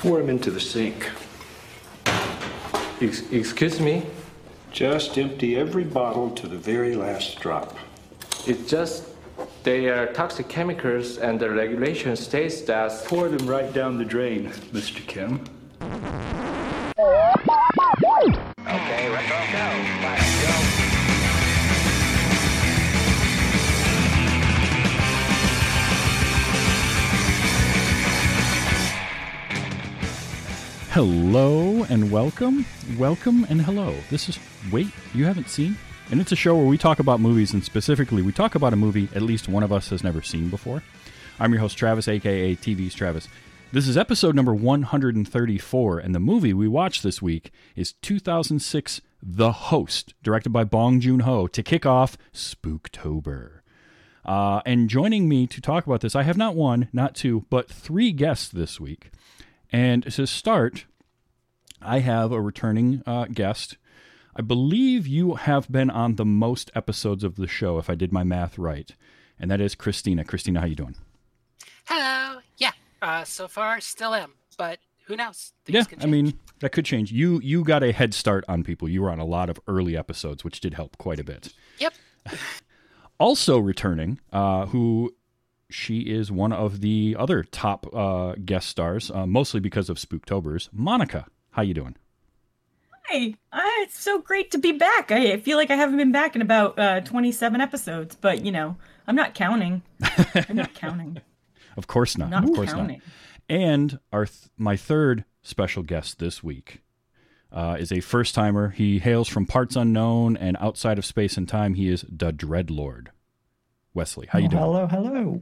Pour him into the sink. Ex- excuse me? Just empty every bottle to the very last drop. It's just they are toxic chemicals, and the regulation states that. Pour them right down the drain, Mr. Kim. Hello and welcome. Welcome and hello. This is Wait, you haven't seen? And it's a show where we talk about movies and specifically we talk about a movie at least one of us has never seen before. I'm your host Travis aka TV's Travis. This is episode number 134 and the movie we watched this week is 2006 The Host, directed by Bong Joon-ho to kick off Spooktober. Uh, and joining me to talk about this, I have not one, not two, but three guests this week. And to start, I have a returning uh, guest. I believe you have been on the most episodes of the show, if I did my math right, and that is Christina. Christina, how you doing? Hello. Yeah. Uh, so far, still am, but who knows? Things yeah, I mean that could change. You you got a head start on people. You were on a lot of early episodes, which did help quite a bit. Yep. Also returning, uh, who she is one of the other top uh, guest stars, uh, mostly because of Spooktober's. Monica, how you doing? Hi, uh, it's so great to be back. I feel like I haven't been back in about uh, 27 episodes, but you know, I'm not counting. I'm not counting. Of course not. Not of course counting. not. And our th- my third special guest this week uh, is a first timer. He hails from parts unknown and outside of space and time. He is the Dreadlord. Wesley, how you doing? Hello, hello.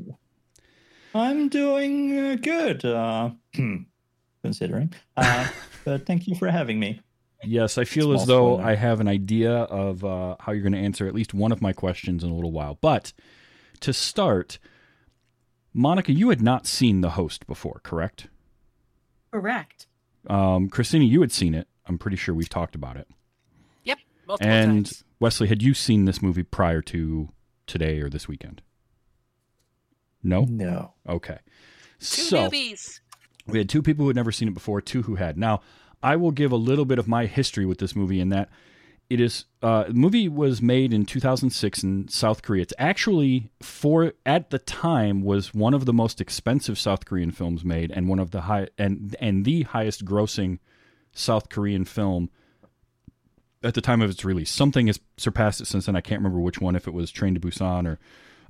I'm doing uh, good, uh, considering. Uh, but thank you for having me. Yes, I feel Small as though spoiler. I have an idea of uh, how you're going to answer at least one of my questions in a little while. But to start, Monica, you had not seen the host before, correct? Correct. Um, Christina, you had seen it. I'm pretty sure we've talked about it. Yep. Multiple And times. Wesley, had you seen this movie prior to today or this weekend? No. No. Okay. Two so newbies. We had two people who had never seen it before, two who had. Now, I will give a little bit of my history with this movie in that it is uh, the movie was made in 2006 in South Korea. It's actually for at the time was one of the most expensive South Korean films made and one of the high and and the highest grossing South Korean film at the time of its release. Something has surpassed it since then. I can't remember which one, if it was Train to Busan or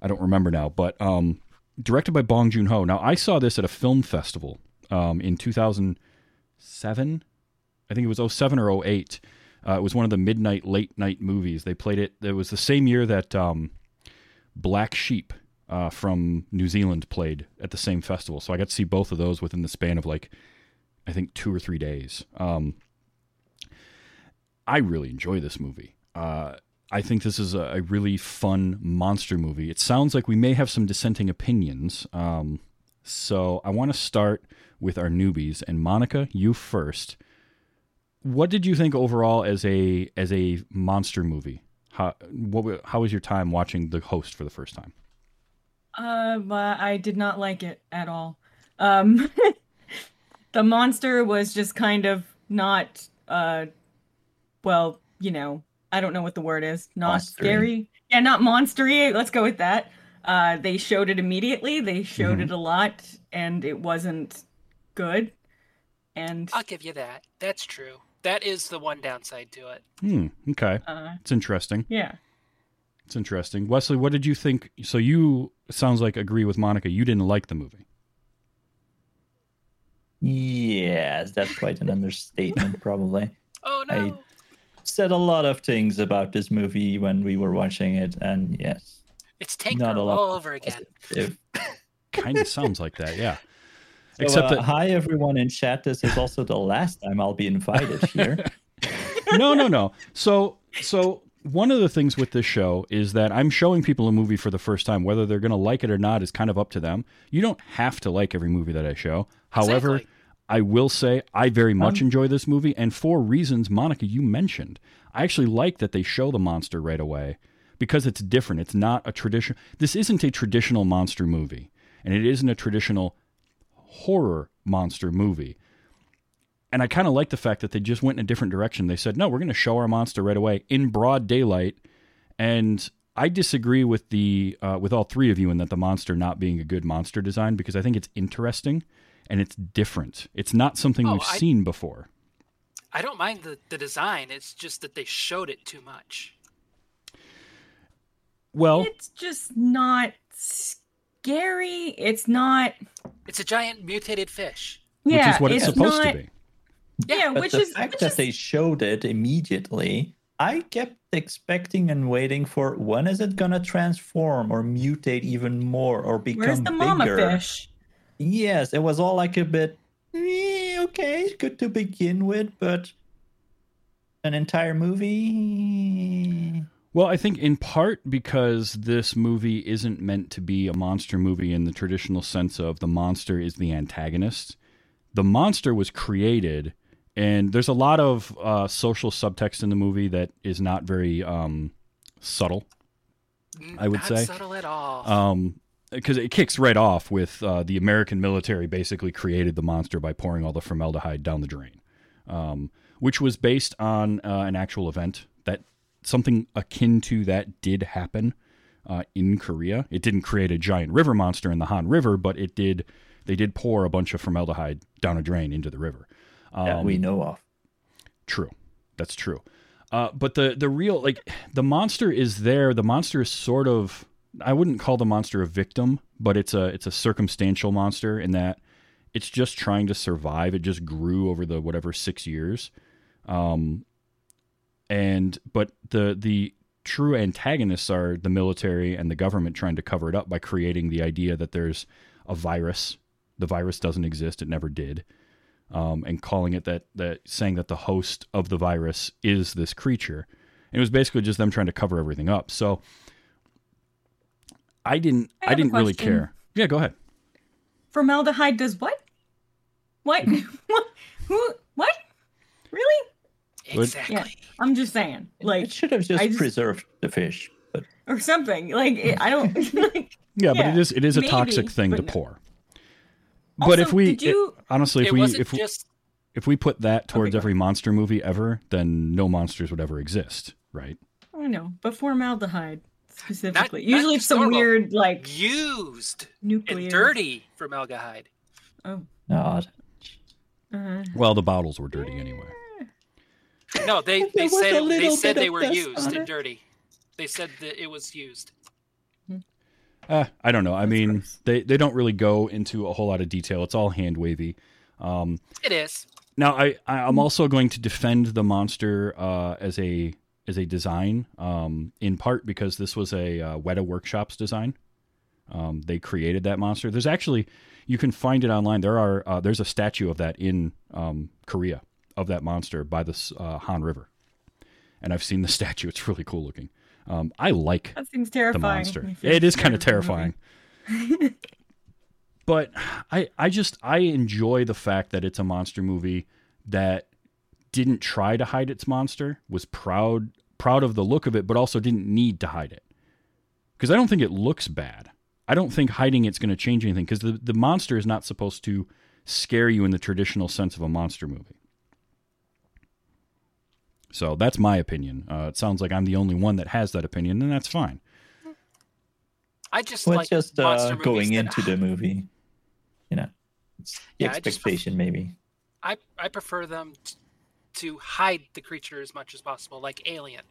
I don't remember now. But um, directed by Bong Joon Ho. Now I saw this at a film festival um, in 2007. I think it was 07 or 08. Uh, it was one of the midnight late night movies. They played it. It was the same year that um, Black Sheep uh, from New Zealand played at the same festival. So I got to see both of those within the span of like I think two or three days. Um, I really enjoy this movie. Uh, I think this is a, a really fun monster movie. It sounds like we may have some dissenting opinions. Um, so I want to start with our newbies. And Monica, you first. What did you think overall as a as a monster movie? How what how was your time watching The Host for the first time? Uh, I did not like it at all. Um, the monster was just kind of not, uh, well, you know, I don't know what the word is. Not Monstery. scary. Yeah, not monstery. Let's go with that. Uh, they showed it immediately. They showed Mhm. it a lot, and it wasn't good. And I'll give you that. That's true. That is the one downside to it. Hmm. Okay, uh, it's interesting. yeah. It's interesting. Wesley, what did you think? So you sounds like agree with Monica. You didn't like the movie. Yes, that's quite an understatement, probably. Oh no. I- no. Said a lot of things about this movie when we were watching it, and yes, It's Tank not Girl all over again. positive. Kind of sounds like that. Yeah. So, Except uh, that hi everyone in chat. This is also the last time I'll be invited here. no, no, no. So, so one of the things with this show is that I'm showing people a movie for the first time. Whether they're going to like it or not is kind of up to them. You don't have to like every movie that I show. However, Exactly. I will say I very much Um, enjoy this movie, and for reasons Monica you mentioned. I actually like that they show the monster right away because it's different. It's not a tradition. This isn't a traditional monster movie, and it isn't a traditional horror monster movie. and I kind of like the fact that they just went in a different direction. They said, "No, we're going to show our monster right away in broad daylight." And I disagree with the uh, with all three of you in that the monster not being a good monster design because I think it's interesting and it's different. It's not something Oh, we've I- seen before. I don't mind the, the design. It's just that they showed it too much. Well, It's just not scary. It's not. It's a giant mutated fish. which is what it's, it's supposed not, to be. Yeah, But which the is fact which that is, they showed it immediately, I kept expecting and waiting for when is it gonna transform or mutate even more or become where's the mama bigger? fish? Yes, it was all like a bit eh, okay, good to begin with, but an entire movie. Well, I think in part because this movie isn't meant to be a monster movie in the traditional sense of the monster is the antagonist. The monster was created, and there's a lot of uh, social subtext in the movie that is not very um, subtle. I would Not say. subtle at all. Um, because it kicks right off with uh, the American military basically created the monster by pouring all the formaldehyde down the drain, um, which was based on uh, an actual event that something akin to that did happen uh, in Korea. It didn't create a giant river monster in the Han River, but it did. They did pour a bunch of formaldehyde down a drain into the river. that we know of. True, that's true. Uh, but the the real like the monster is there. The monster is sort of I wouldn't call the monster a victim, but it's a it's a circumstantial monster in that it's just trying to survive. It just grew over the whatever six years, um, and but the the true antagonists are the military and the government trying to cover it up by creating the idea that there's a virus. The virus doesn't exist. It never did um, and calling it that that saying that the host of the virus is this creature. And it was basically just them trying to cover everything up. So I didn't I I, didn't really care. Yeah, go ahead. Formaldehyde does what? What? what? Who? What? Really? Exactly. Yeah. I'm just saying, Like it like, should have just, just- preserved the fish. But or something. Like, it, I don't. like, Yeah, but it is it is a maybe, toxic thing to no. pour. But if we did you- it- honestly, if it we if we, just if we put that towards go every monster movie ever, then no monsters would ever exist, right? I know, but formaldehyde specifically. not Usually, just it's some normal. weird like used nuclear. and dirty formaldehyde. Oh. no, Uh, Well, the bottles were dirty anyway. No, they they said it, they said they were used and dirty. They said that it was used. Uh, I don't know. I mean, gross. they they don't really go into a whole lot of detail. It's all hand wavy. Um, It is. Now, I, I I'm also going to defend the monster uh, as a as a design, um, in part because this was a uh, Weta Workshops design. Um, they created that monster. There's actually you can find it online. There are uh, there's a statue of that in um, Korea of that monster by the uh, Han River, and I've seen the statue. It's really cool looking. Um, I like that seems the terrifying. monster. if It is kind of the terrifying. but I I just I enjoy the fact that it's a monster movie that didn't try to hide its monster, was proud proud of the look of it, but also didn't need to hide it. Because I don't think it looks bad. I don't think hiding it's going to change anything because the, the monster is not supposed to scare you in the traditional sense of a monster movie. So that's my opinion. Uh, it sounds like I'm the only one that has that opinion, and that's fine. I just well, like it's just uh, going movies that- into the movie. You know, the Yeah, I just- expectation maybe. I I prefer them t- to hide the creature as much as possible, like Alien.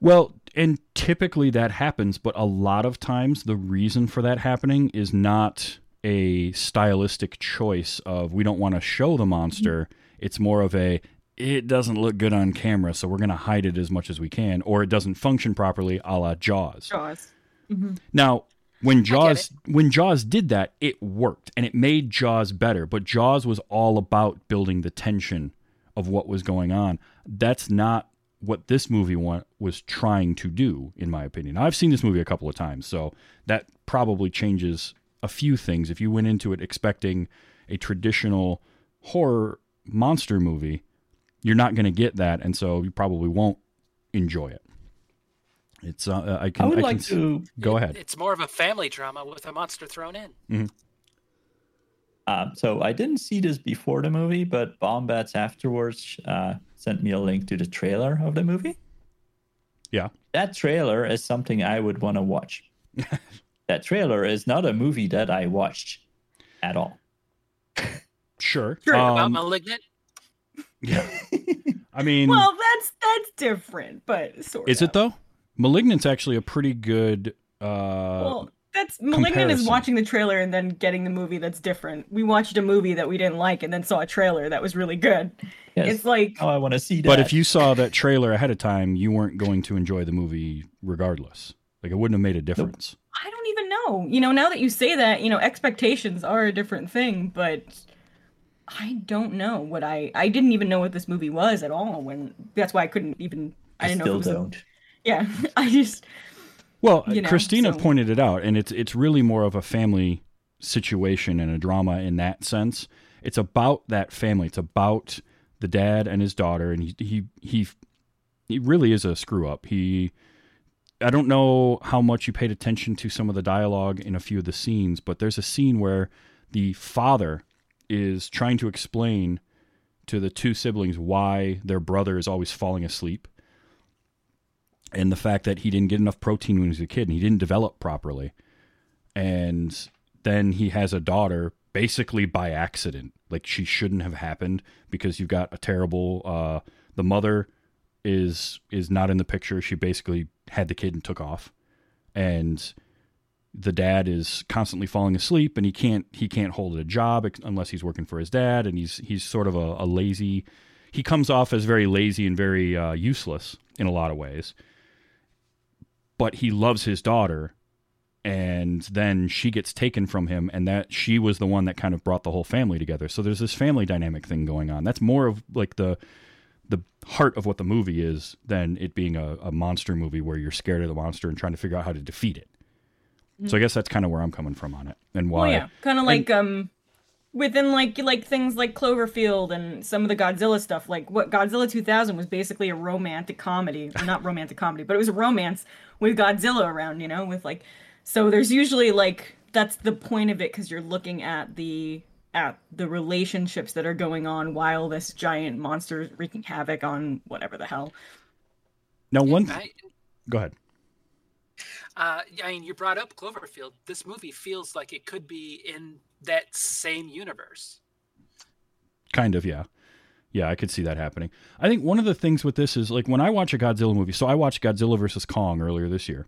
Well, and typically that happens, but a lot of times the reason for that happening is not a stylistic choice of we don't want to show the monster. It's more of a it doesn't look good on camera, so we're going to hide it as much as we can, or it doesn't function properly, a la Jaws. Jaws. Now, when Jaws when Jaws did that, it worked and it made Jaws better, but Jaws was all about building the tension of what was going on. That's not what this movie wa- was trying to do in my opinion. I've seen this movie a couple of times, so that probably changes a few things. If you went into it expecting a traditional horror monster movie, you're not going to get that and so you probably won't enjoy it. It's uh, I can I would I like can, to. go ahead. It's more of a family drama with a monster thrown in. Um, so I didn't see this before the movie, but Bombats afterwards uh, sent me a link to the trailer of the movie. Yeah. That trailer is something I would want to watch. that trailer is not a movie that I watched at all. Sure. Sure. About Um, Malignant. Yeah. I mean, Well, that's that's different, but sort is of. it though? Malignant's actually a pretty good. Uh, Well, that's Malignant is watching the trailer and then getting the movie that's different. We watched a movie that we didn't like and then saw a trailer that was really good. Yes. It's like oh, I want to see that. but if you saw that trailer ahead of time, you weren't going to enjoy the movie regardless. Like it wouldn't have made a difference. I don't even know. You know, now that you say that, you know, expectations are a different thing, but I don't know what I I didn't even know what this movie was at all when that's why I couldn't even I I didn't know still if it was a- don't. yeah. I just Well, You know, Christina so- pointed it out, and it's it's really more of a family situation and a drama in that sense. It's about that family. It's about the dad and his daughter, and he he he he really is a screw up. He I don't know how much you paid attention to some of the dialogue in a few of the scenes, but there's a scene where the father is trying to explain to the two siblings why their brother is always falling asleep and the fact that he didn't get enough protein when he was a kid and he didn't develop properly. And then he has a daughter basically by accident. Like she shouldn't have happened because you've got a terrible uh the mother is is not in the picture. She basically had the kid and took off. And the dad is constantly falling asleep and he can't he can't hold a job unless he's working for his dad and he's he's sort of a, a lazy he comes off as very lazy and very uh, useless in a lot of ways. But he loves his daughter and then she gets taken from him and that she was the one that kind of brought the whole family together. So there's this family dynamic thing going on. That's more of like the the heart of what the movie is than it being a, a monster movie where you're scared of the monster and trying to figure out how to defeat it so i guess that's kind of where i'm coming from on it and why Well, yeah, kind of like um, within like like things like Cloverfield and some of the Godzilla stuff. Like what Godzilla 2000 was basically a romantic comedy, not romantic comedy, but it was a romance with Godzilla around. You know, with like, so there's usually like that's the point of it because you're looking at the at the relationships that are going on while this giant monster is wreaking havoc on whatever the hell. now one th- I, go ahead uh, I mean, you brought up Cloverfield. This movie feels like it could be in that same universe. Kind of, yeah. Yeah, I could see that happening. I think one of the things with this is like when I watch a Godzilla movie, so I watched Godzilla versus Kong earlier this year.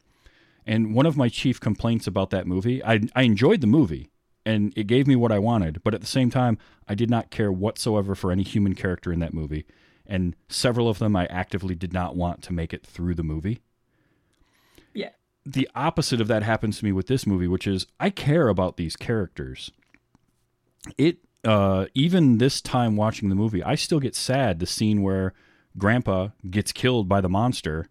And one of my chief complaints about that movie, I I enjoyed the movie and it gave me what I wanted, but at the same time, I did not care whatsoever for any human character in that movie. And several of them I actively did not want to make it through the movie. Yeah. The opposite of that happens to me with this movie, which is I care about these characters it uh even this time watching the movie i still get sad the scene where grandpa gets killed by the monster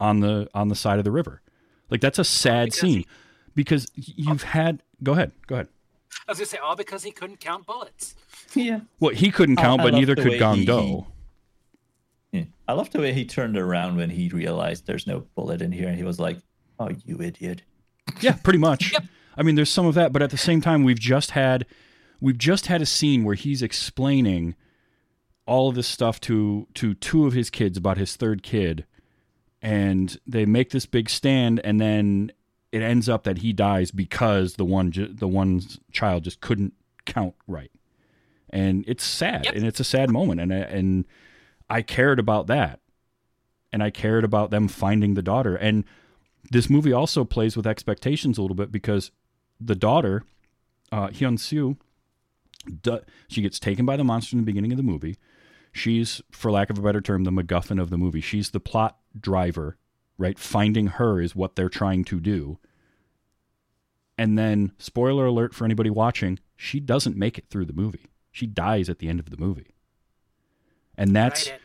on the on the side of the river like that's a sad because scene he- because you've had go ahead go ahead I was gonna say all because he couldn't count bullets. Yeah. well he couldn't count I but love neither could way gong he- do Yeah. I love the way he turned around when he realized there's no bullet in here, and he was like, "Oh, you idiot!" Yeah, pretty much. yep. I mean, there's some of that, but at the same time, we've just had we've just had a scene where he's explaining all of this stuff to to two of his kids about his third kid, and they make this big stand, and then it ends up that he dies because the one the one child just couldn't count right, and it's sad, Yep. and it's a sad moment, and I- and I cared about that, and I cared about them finding the daughter, and this movie also plays with expectations a little bit because the daughter, uh, Hyun Soo, she gets taken by the monster in the beginning of the movie. She's, for lack of a better term, the MacGuffin of the movie. She's the plot driver, right? Finding her is what they're trying to do. And then, spoiler alert for anybody watching, she doesn't make it through the movie. She dies at the end of the movie. And that's right.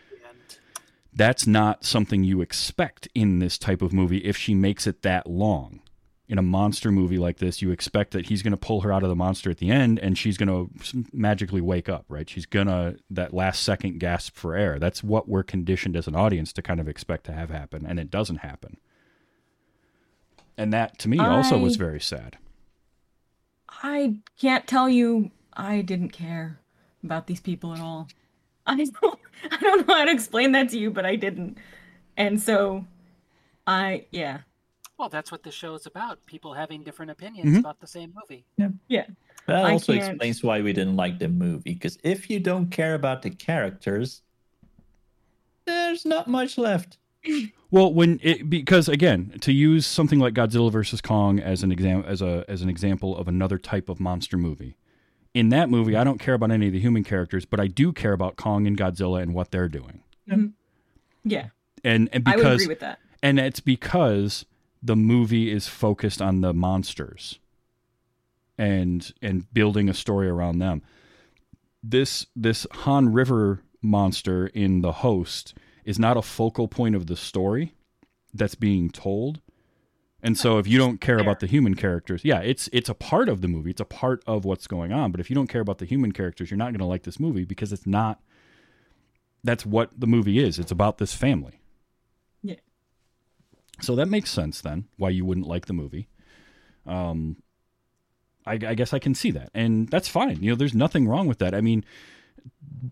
That's not something you expect in this type of movie if she makes it that long. In a monster movie like this, you expect that he's going to pull her out of the monster at the end and she's going to magically wake up, right? She's going to, that last second gasp for air. That's what we're conditioned as an audience to kind of expect to have happen, and it doesn't happen. And that, to me, also was very sad. I can't tell you I didn't care about these people at all. I don't I don't know how to explain that to you, but I didn't. And so I yeah. Well, that's what the show is about. People having different opinions Mhm. about the same movie. Yeah. Yeah. That I also can't- explains why we didn't like the movie. Because if you don't care about the characters, there's not much left. Well, when it because again, to use something like Godzilla versus Kong as an exam as a as an example of another type of monster movie. In that movie, I don't care about any of the human characters, but I do care about Kong and Godzilla and what they're doing. Yeah. Mm-hmm. And and I would because agree with that. and it's because the movie is focused on the monsters and and building a story around them this this han river monster in the host is not a focal point of the story that's being told and so if you don't care about the human characters yeah it's it's a part of the movie it's a part of what's going on but if you don't care about the human characters you're not going to like this movie because it's not that's what the movie is it's about this family Yeah. so that makes sense then why you wouldn't like the movie. Um, I, I guess I can see that, and that's fine. You know, there's nothing wrong with that. I mean,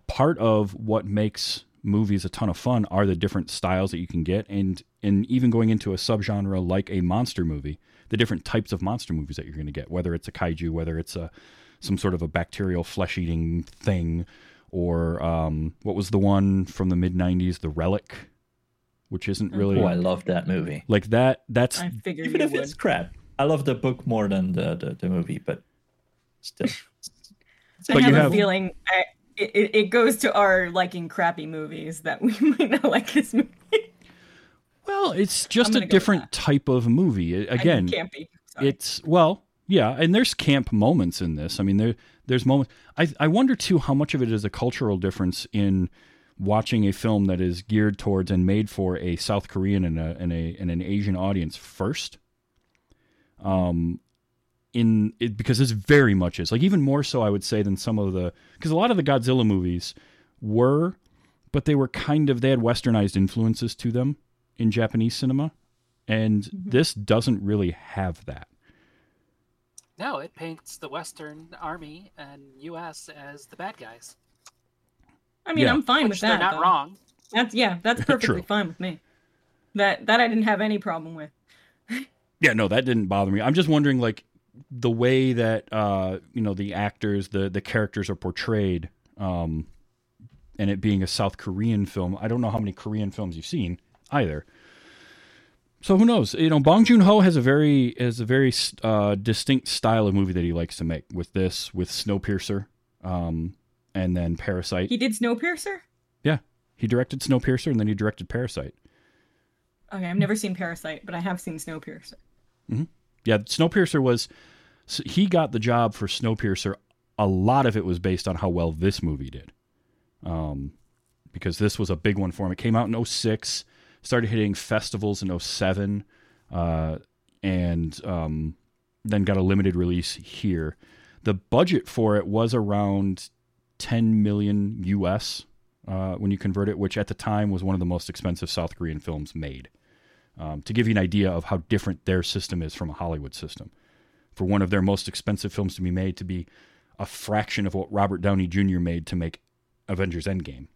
part of what makes movies a ton of fun are the different styles that you can get, and and even going into a subgenre like a monster movie, the different types of monster movies that you're going to get, whether it's a kaiju, whether it's a some sort of a bacterial flesh eating thing, or um, what was the one from the mid '90s, The Relic, which isn't really Oh, I love that movie. like that. That's I figured Even you if would. it's crap. I love the book more than the, the, the movie, but still. But I you have, have- a feeling I, it, it goes to our liking crappy movies that we might not like this movie. Well, it's just a gonna go with different type of movie. Again. Sorry. it's well, yeah, and there's camp moments in this. I mean, there there's moments. I I wonder too how much of it is a cultural difference in watching a film that is geared towards and made for a South Korean and a and a and an Asian audience first. Um, in it because this very much is like even more so I would say than some of the because a lot of the Godzilla movies were, but they were kind of they had westernized influences to them in Japanese cinema, and mm-hmm. this doesn't really have that. No, it paints the Western Army and U.S. as the bad guys, I mean, yeah. I'm fine which with they're that. not though. wrong. That's yeah, that's perfectly fine with me. That that I didn't have any problem with. Yeah, no, that didn't bother me. I'm just wondering, like, the way that uh, you know the actors, the the characters are portrayed, um, and it being a South Korean film. I don't know how many Korean films you've seen either. So who knows? You know, Bong Joon Ho has a very has a very uh, distinct style of movie that he likes to make. With this, with Snowpiercer, um, and then Parasite. He did Snowpiercer. yeah, he directed Snowpiercer, and then he directed Parasite. Okay, I've never seen Parasite, but I have seen Snowpiercer. Yeah, Snowpiercer was he got the job for Snowpiercer. A lot of it was based on how well this movie did. Um because this was a big one for him. It came out in 06, started hitting festivals in 07, uh, and um, then got a limited release here. The budget for it was around 10 million US uh, when you convert it, which at the time was one of the most expensive South Korean films made um, to give you an idea of how different their system is from a Hollywood system. For one of their most expensive films to be made to be a fraction of what Robert Downey Jr. made to make Avengers Endgame.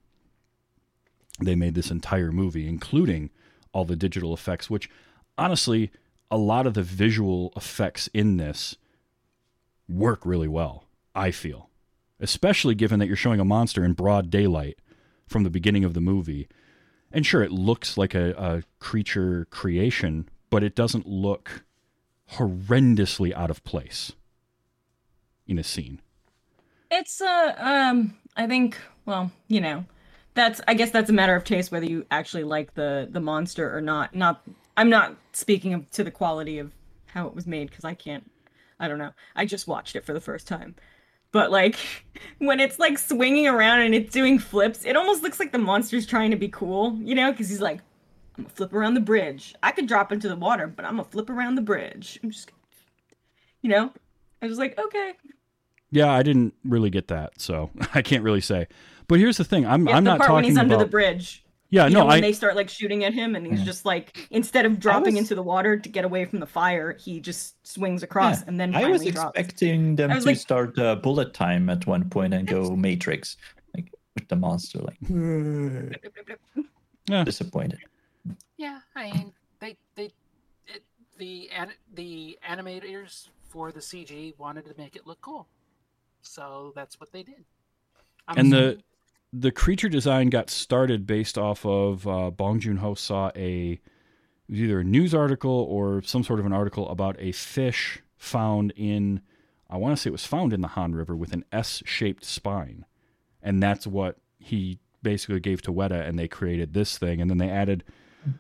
They made this entire movie, including all the digital effects, which honestly, a lot of the visual effects in this work really well, I feel. Especially given that you're showing a monster in broad daylight from the beginning of the movie and sure it looks like a, a creature creation but it doesn't look horrendously out of place in a scene It's uh um I think well, you know, that's I guess that's a matter of taste whether you actually like the the monster or not. Not I'm not speaking of, to the quality of how it was made because I can't I don't know. I just watched it for the first time. But like when it's like swinging around and it's doing flips, it almost looks like the monster's trying to be cool, you know, cuz he's like I'm gonna flip around the bridge. I could drop into the water, but I'm gonna flip around the bridge. I'm just you know, I was like, okay, yeah i didn't really get that so i can't really say but here's the thing i'm, Yeah, I'm the not part talking when he's under about the bridge. Yeah, you no, know, when I they start like shooting at him, and he's Yeah. just like instead of dropping was- into the water to get away from the fire, he just swings across Yeah, and then I finally was drops. expecting them I to like- start uh, bullet time at one point and go Matrix, like with the monster, like yeah. disappointed. Yeah, I mean, they they it, the an, the animators for the CG wanted to make it look cool, so that's what they did. I'm and the assuming- the creature design got started based off of uh, Bong Joon Ho saw a either a news article or some sort of an article about a fish found in I want to say it was found in the Han River with an S-shaped spine, and that's what he basically gave to Weta, and they created this thing, and then they added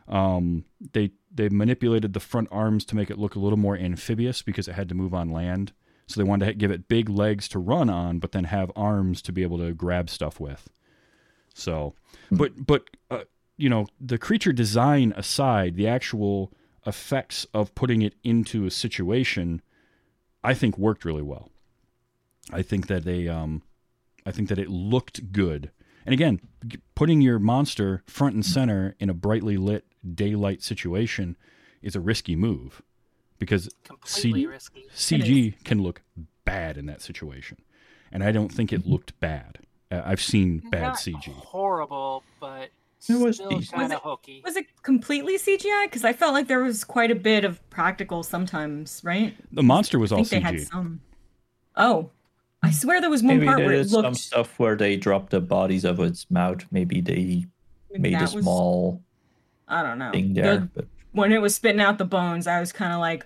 um, they they manipulated the front arms to make it look a little more amphibious because it had to move on land. So they wanted to give it big legs to run on, but then have arms to be able to grab stuff with. So, but but uh, you know, the creature design aside, the actual effects of putting it into a situation, I think worked really well. I think that they, um, I think that it looked good. And again, putting your monster front and center in a brightly lit daylight situation is a risky move because completely C- risky. CG can look bad in that situation, and I don't think it looked bad. Uh, I've seen bad Not CG. Horrible, but It was still decent. kind Was of hokey. Was it completely CGI? Because I felt like there was quite a bit of practical sometimes, right? The monster was I all think they had some. Oh, I swear there was one Maybe part where there it is some stuff where they dropped the bodies of its mouth. Maybe they maybe made a that was- small I don't know. thing The- there. But when it was spitting out the bones, I was kind of like,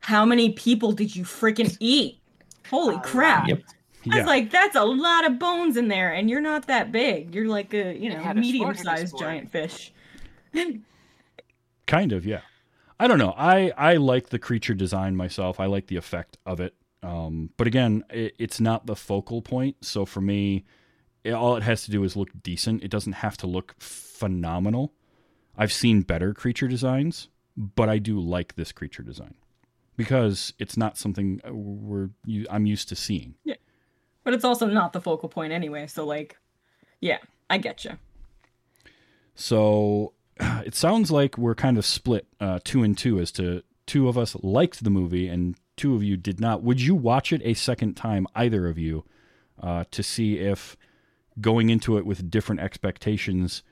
"How many people did you freaking eat? Holy A crap!" lot. Yep. I was like, "That's a lot of bones in there, and you're not that big. You're like a you know medium-sized giant fish." Kind of, yeah. I don't know. I I like the creature design myself. I like the effect of it. Um, but again, it, it's not the focal point. So for me, it, all it has to do is look decent. It doesn't have to look phenomenal. I've seen better creature designs, but I do like this creature design because it's not something uh, we're I'm used to seeing. But it's also not the focal point anyway. So like, yeah, I get you. So it sounds like we're kind of split uh, two and two as to two of us liked the movie and two of you did not. Would you watch it a second time, either of you, uh, to see if going into it with different expectations,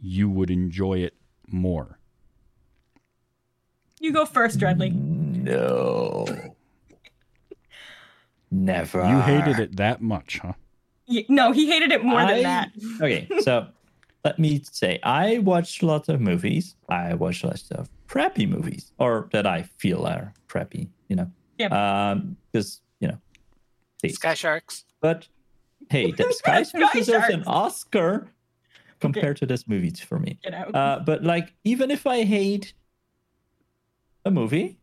you would enjoy it more? You go first, Dreadly. no, never. You hated it that much, huh? Y- No, he hated it more I- than that. okay, so let me say, I watch lots of movies. I watch lots of crappy movies, or that I feel are crappy. You know, Yeah. um, because you know, taste. Sky Sharks. But hey, the Sky Sky Shark deserves an Oscar compared to this movie for me. Get out. Uh, but like, even if I hate a movie,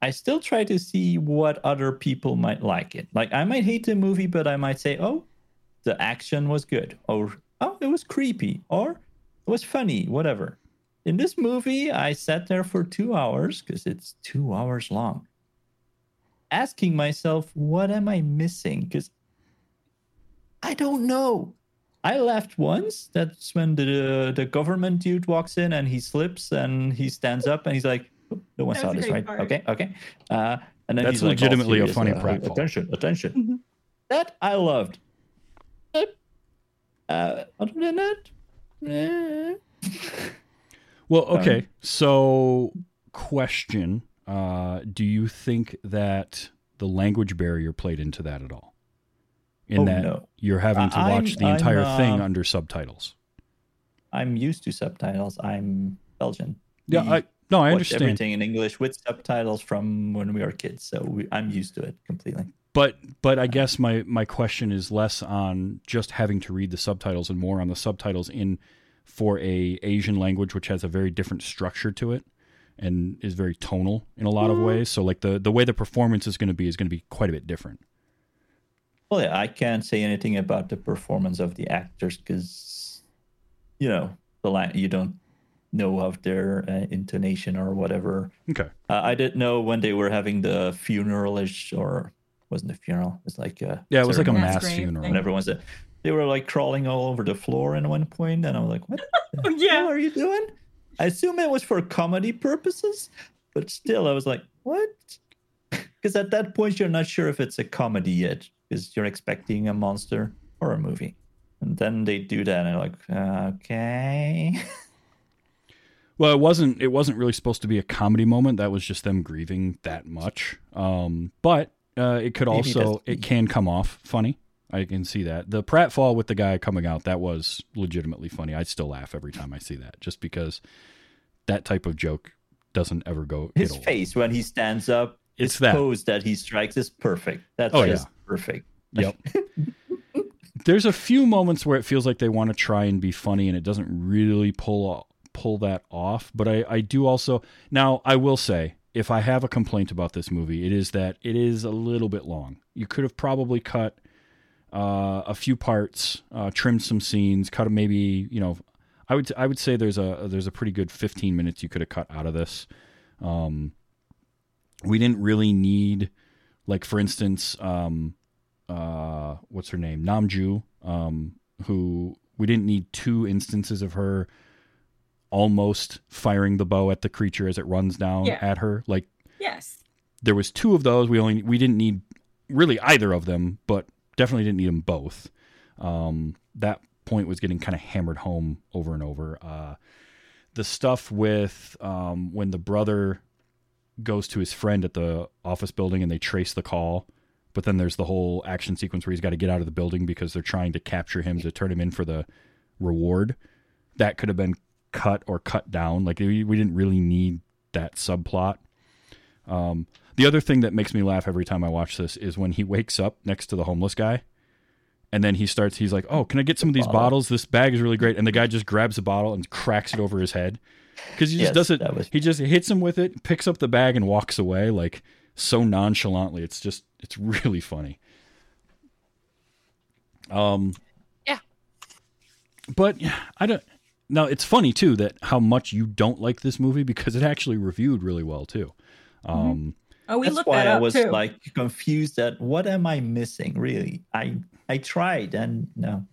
I still try to see what other people might like it. Like, I might hate the movie, but I might say, "Oh, the action was good," or "Oh, it was creepy," or "It was funny," whatever. In this movie, I sat there for two hours because it's two hours long, asking myself, "What am I missing?" Because I don't know. I laughed once. That's when the the government dude walks in and he slips and he stands up and he's like, "Oh, "No one That saw this, right? part. Okay, okay." Uh, and then That's he's like all legitimately a funny uh, pratfall. Attention, attention. Mhm. That I loved. Uh, uh, other than that, eh. Well, okay. So, question: uh, Do you think that the language barrier played into that at all? In Oh, that no. you're having to watch I'm- the entire I'm, thing uh, under subtitles. I'm used to subtitles. I'm Belgian. Yeah, We I no, I watch understand. everything in English with subtitles from when we were kids, so we, I'm used to it completely. But but I guess my my question is less on just having to read the subtitles and more on the subtitles in for a Asian language which has a very different structure to it and is very tonal in a lot of mm-hmm. ways. So like the the way the performance is going to be is going to be quite a bit different. Well, yeah, I can't say anything about the performance of the actors because, you know, the line you don't know of their uh, intonation or whatever. Okay. Uh, I didn't know when they were having the funeralish or wasn't a funeral. It was like a Yeah, it was like a Mass mass funeral. thing. when everyone's there. they were like crawling all over the floor at one point, and I was like, "What yeah. hell are you doing?" I assume it was for comedy purposes, but still, I was like, "What?" Because at that point, you're not sure if it's a comedy yet, because you're expecting a monster horror movie, and then they do that, and I'm like, "Okay." Well, it wasn't. It wasn't really supposed to be a comedy moment. That was just them grieving that much. Um, but uh, it could also. It can come off funny. I can see that. The pratfall with the guy coming out that was legitimately funny. I still laugh every time I see that, just because that type of joke doesn't ever go. His face when he stands up, It's his that. pose that he strikes is perfect. That's Oh, just yeah. perfect. Yep. There's a few moments where it feels like they want to try and be funny, and it doesn't really pull pull that off. But I, I do also now I will say if I have a complaint about this movie, it is that it is a little bit long. You could have probably cut uh, a few parts, uh, trimmed some scenes, cut maybe you know. I would I would say there's a there's a pretty good 15 minutes you could have cut out of this. Um, we didn't really need like for instance um, uh, what's her name, Namju, um, who we didn't need two instances of her almost firing the bow at the creature as it runs down Yeah. at her. Like Yes. there was two of those. We only we didn't need really either of them, but definitely didn't need them both. Um, that point was getting kind of hammered home over and over. Uh, the stuff with um, when the brother goes to his friend at the office building and they trace the call, but then there's the whole action sequence where he's got to get out of the building because they're trying to capture him to turn him in for the reward. That could have been cut or cut down. Like we, we didn't really need that subplot. Um, the other thing that makes me laugh every time I watch this is when he wakes up next to the homeless guy, and then he starts. He's like, "Oh, can I get some of these Bottle. bottles? This bag is really great." And the guy just grabs a bottle and cracks it over his head because he just Yes, does it. was- He just hits him with it, picks up the bag, and walks away like so nonchalantly. It's just it's really funny. Um. Yeah. But I don't. Now it's funny too that how much you don't like this movie because it actually reviewed really well too. Um, Oh, we That's why that I was too. like confused at what am I missing? Really, I I tried and no.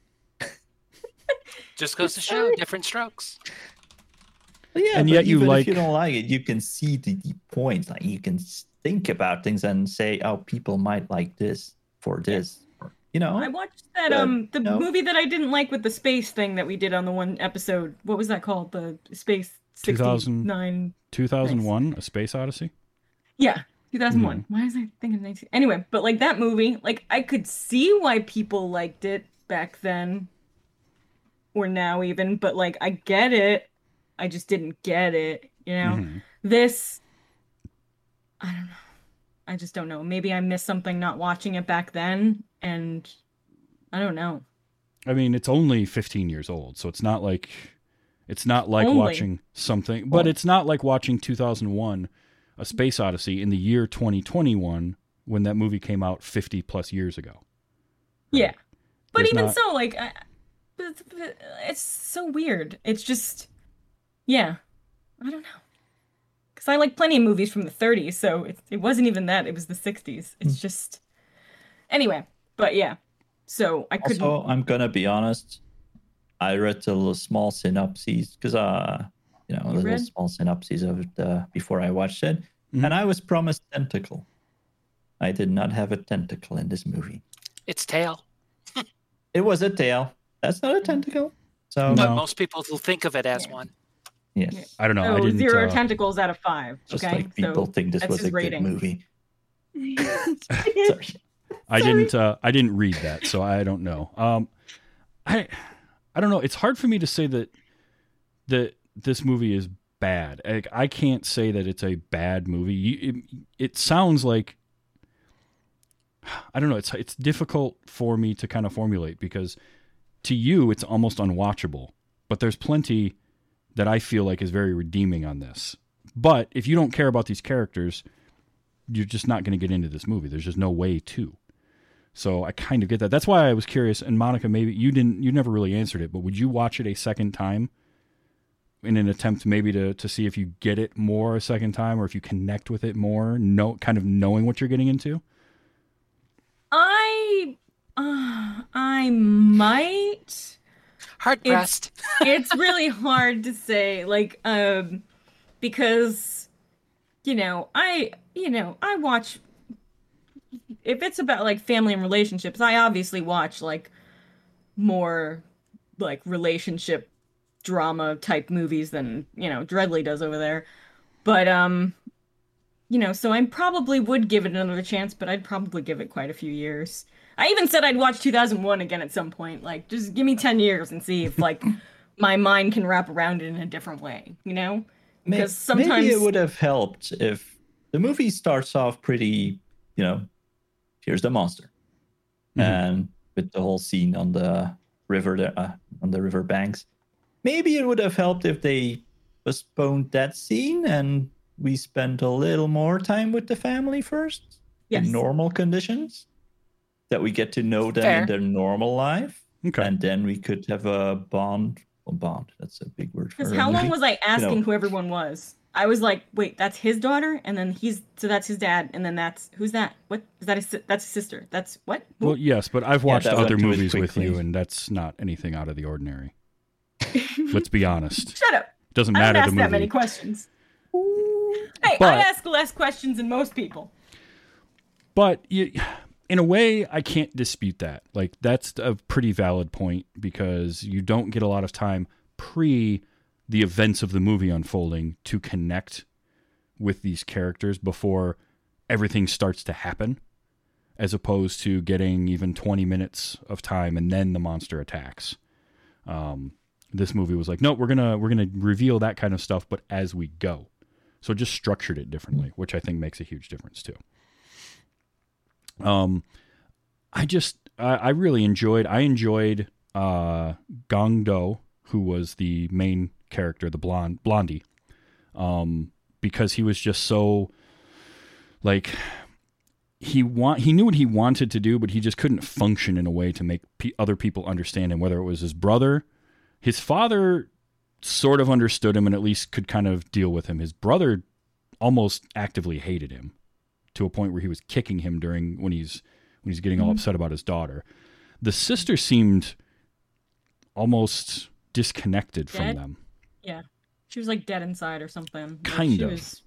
Just goes to show different strokes. Yeah, And but yet you even like- if you don't like it, you can see the, the points. Like you can think about things and say, "Oh, people might like this for this." Or, you know, I watched that But, um the no. movie that I didn't like with the space thing that we did on the one episode. What was that called? The space 2000 sixty nine. 2001: A Space Odyssey. Yeah, two thousand one. Mm-hmm. Why is I thinking nineteen? Anyway, but like that movie, like I could see why people liked it back then, or now even. But like I get it. I just didn't get it. You know, Mhm. this. I don't know. I just don't know. Maybe I missed something not watching it back then, and I don't know. I mean, it's only 15 years old, so it's not like it's not like Only. watching something, but oh. it's not like watching 2001: A Space Odyssey in the year 2021 when that movie came out 50 plus years ago. Yeah. But There's even not- so, like, I, it's so weird. It's just, yeah, I don't know. Because I like plenty of movies from the 30s, so it, it wasn't even that. It was the 60s. It's hmm. just, anyway. But yeah, so I couldn't. also I'm gonna be honest. I read the little small synopses because uh, you know, You little read? small synopses of it uh, before I watched it, Mhm. and I was promised tentacle. I did not have a tentacle in this movie. It's tail. It was a tail. That's not a tentacle. So No. But most people will think of it as one. yes, I don't know. I so didn't. zero uh, tentacles out of five. just okay, like people so think this was his a good movie. Sorry. I didn't. Uh, I didn't read that, so I don't know. Um, I, I don't know. It's hard for me to say that that this movie is bad. I, I can't say that it's a bad movie. You, it, it sounds like I don't know. It's it's difficult for me to kind of formulate because to you it's almost unwatchable. But there's plenty that I feel like is very redeeming on this. But if you don't care about these characters, you're just not going to get into this movie. There's just no way to. So I kind of get that. That's why I was curious. And Monica, maybe you didn't, you never really answered it, but would you watch it a second time in an attempt maybe to to see if you get it more a second time or if you connect with it more, know kind of knowing what you're getting into? I uh, I might. Hard pressed. it's really hard to say like um because you know i you know i watch if it's about like family and relationships i obviously watch like more like relationship drama type movies than you know dreadly does over there. But um you know so i probably would give it another chance but i'd probably give it quite a few years. I even said i'd watch 2001 again at some point like just give me 10 years and see if like my mind can wrap around it in a different way you know? Because sometimes maybe it would have helped if the movie starts off pretty, you know, here's the monster, Mhm. and with the whole scene on the river, there, uh, on the river banks. Maybe it would have helped if they postponed that scene and we spent a little more time with the family first yes. in normal conditions, that we get to know them Fair. in their normal life, Okay. and then we could have a bond. Well, bond. That's a big word for Because how long was I asking know. who everyone was? I was like, wait, that's his daughter, and then he's so that's his dad, and then that's who's that? What is that? His, that's his sister. That's what? Who? Well, yes, but I've watched that went other movies with quickly. you, and that's not anything out of the ordinary. Let's be honest. Shut up! Doesn't matter. I don't matter ask the that many movie. questions. Hey, But- I ask less questions than most people. But you, in a way, I can't dispute that. Like that's a pretty valid point because you don't get a lot of time pre the events of the movie unfolding to connect with these characters before everything starts to happen as opposed to getting even 20 minutes of time and then the monster attacks. Um, this movie was like no we're gonna we're gonna reveal that kind of stuff but as we go. So just structured it differently which i think makes a huge difference too. Um i just i, I really enjoyed i enjoyed uh gong do who was the main character the blonde blondie um because he was just so like he want he knew what he wanted to do but he just couldn't function in a way to make pe other people understand him whether it was his brother his father sort of understood him and at least could kind of deal with him. His brother almost actively hated him to a point where he was kicking him during when he's when he's getting all upset about his daughter. The sister seemed almost disconnected from them Yeah, she was like dead inside or something. Kind she of. Was,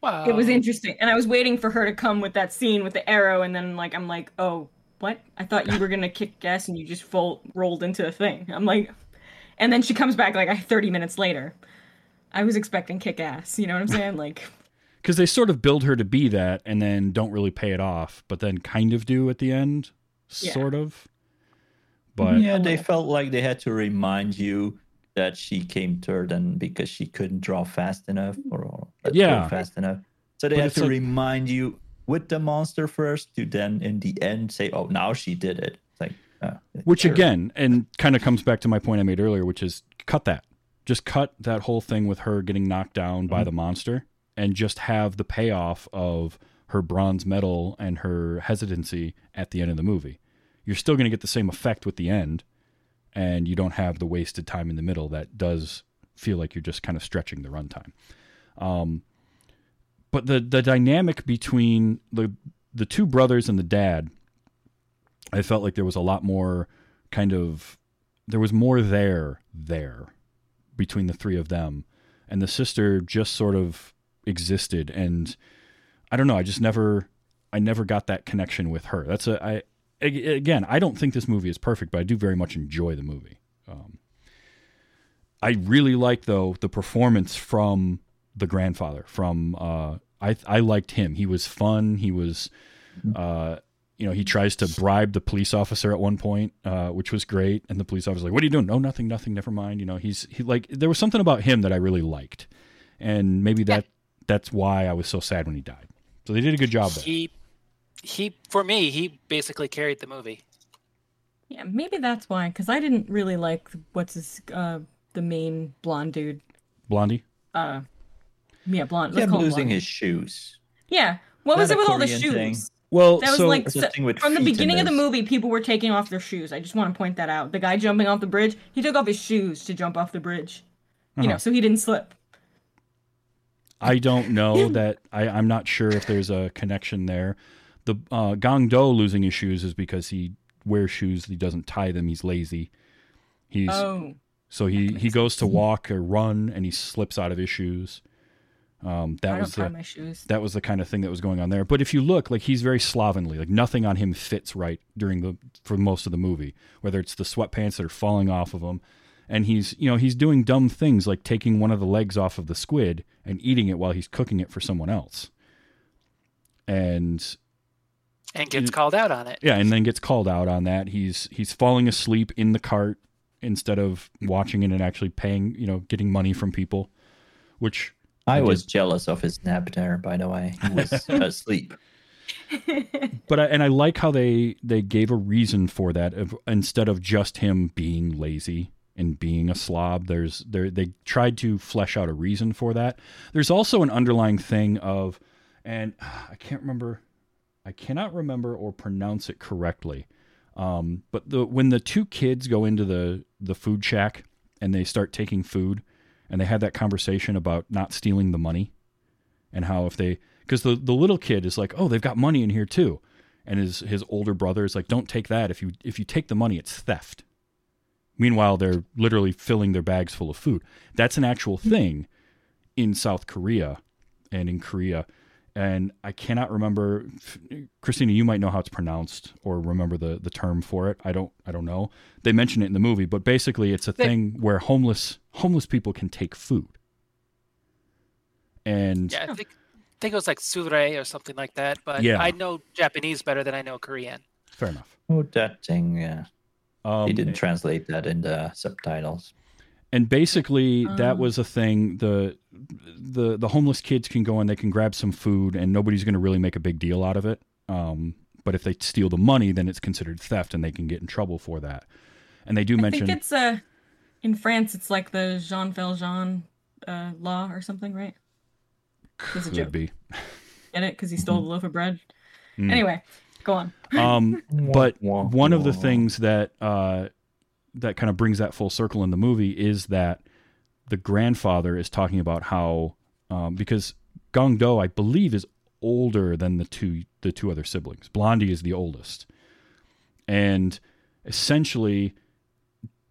Wow. it was interesting, and I was waiting for her to come with that scene with the arrow, and then like I'm like, oh, what? I thought you were gonna kick ass and you just roll, rolled into a thing. I'm like, and then she comes back like 30 minutes later. I was expecting kick ass. You know what I'm saying? Like, because they sort of build her to be that and then don't really pay it off but then kind of do at the end Yeah. sort of but yeah, they felt like they had to remind you that she came third her then because she couldn't draw fast enough or, or Yeah. fast enough. So they But have to like- remind you with the monster first to then in the end say, "Oh, now she did it." It's like, uh, which sure. again and kind of comes back to my point i made earlier which is cut that just cut that whole thing with her getting knocked down by the monster and just have the payoff of her bronze medal and her hesitancy at the end of the movie you're still going to get the same effect with the end and you don't have the wasted time in the middle that does feel like you're just kind of stretching the runtime. Um, but the the dynamic between the the two brothers and the dad I felt like there was a lot more kind of there was more there there between the three of them. And the sister just sort of existed. And I don't know I just never I never got that connection with her. That's a I again I don't think this movie is perfect but I do very much enjoy the movie um, I really like though the performance from the grandfather from uh I I liked him he was fun he was uh you know, he tries to bribe the police officer at one point, uh, which was great. And the police officer's like, "What are you doing? No, nothing, nothing. Never mind." You know, he's he like there was something about him that I really liked, and maybe that that's why I was so sad when he died. So they did a good job there. He, he, for me, he basically carried the movie. yeah, maybe that's why. Because I didn't really like what's his uh the main blonde dude. Blondie. Uh, yeah, blonde. He kept losing his shoes. Yeah. What was it a with all the shoes? thing. Well, That was so like so- something with from the beginning of the movie, people were taking off their shoes. I just want to point that out. The guy jumping off the bridge, he took off his shoes to jump off the bridge. You know, Uh-huh. so he didn't slip. I don't know that I, I'm not sure if there's a connection there. The uh, Gong Do losing his shoes is because he wears shoes. He doesn't tie them. He's lazy. He's Oh, so he he goes to walk or run and he slips out of his shoes. Um, I that was the my shoes. that was the kind of thing that was going on there. But if you look, like he's very slovenly. Like nothing on him fits right during the for most of the movie. Whether it's the sweatpants that are falling off of him, and he's you know he's doing dumb things like taking one of the legs off of the squid and eating it while he's cooking it for someone else. And and gets called out on it. yeah, and then gets called out on that. He's he's falling asleep in the cart instead of watching it and actually paying, you know, getting money from people, which I I was did- jealous of his nap there, by the way. He was asleep. but I, and I like how they they gave a reason for that of, instead of just him being lazy and being a slob. There's there they tried to flesh out a reason for that. There's also an underlying thing of, and I can't remember, I cannot remember or pronounce it correctly. Um, but the when the two kids go into the the food shack and they start taking food, and they have that conversation about not stealing the money, and how if they because the the little kid is like, oh, they've got money in here too, and his his older brother is like, don't take that. If you if you take the money, it's theft. Meanwhile, they're literally filling their bags full of food. That's an actual thing in South Korea and in Korea. And I cannot remember Christina, you might know how it's pronounced or remember the, the term for it. I don't I don't know. They mention it in the movie, but basically it's a They- thing where homeless homeless people can take food. And Yeah, I think I think it was like Sure or something like that. But Yeah. I know Japanese better than I know Korean. fair enough. Oh, that thing. Yeah. Um, He didn't translate that in the subtitles. And basically that Oh. was a thing the the the homeless kids can go and they can grab some food and nobody's going to really make a big deal out of it um, but if they steal the money then it's considered theft and they can get in trouble for that and they do I mention think it's uh in France. It's like the Jean Valjean uh, law or something, right? It's a could joke. be Get it? Because he stole Mm-hmm. the loaf of bread. Mm. Anyway, go on. um, but one of the things that uh, that kind of brings that full circle in the movie is that the grandfather is talking about how um, because Gong Do, I believe, is older than the two the two other siblings. Blondie is the oldest, and essentially,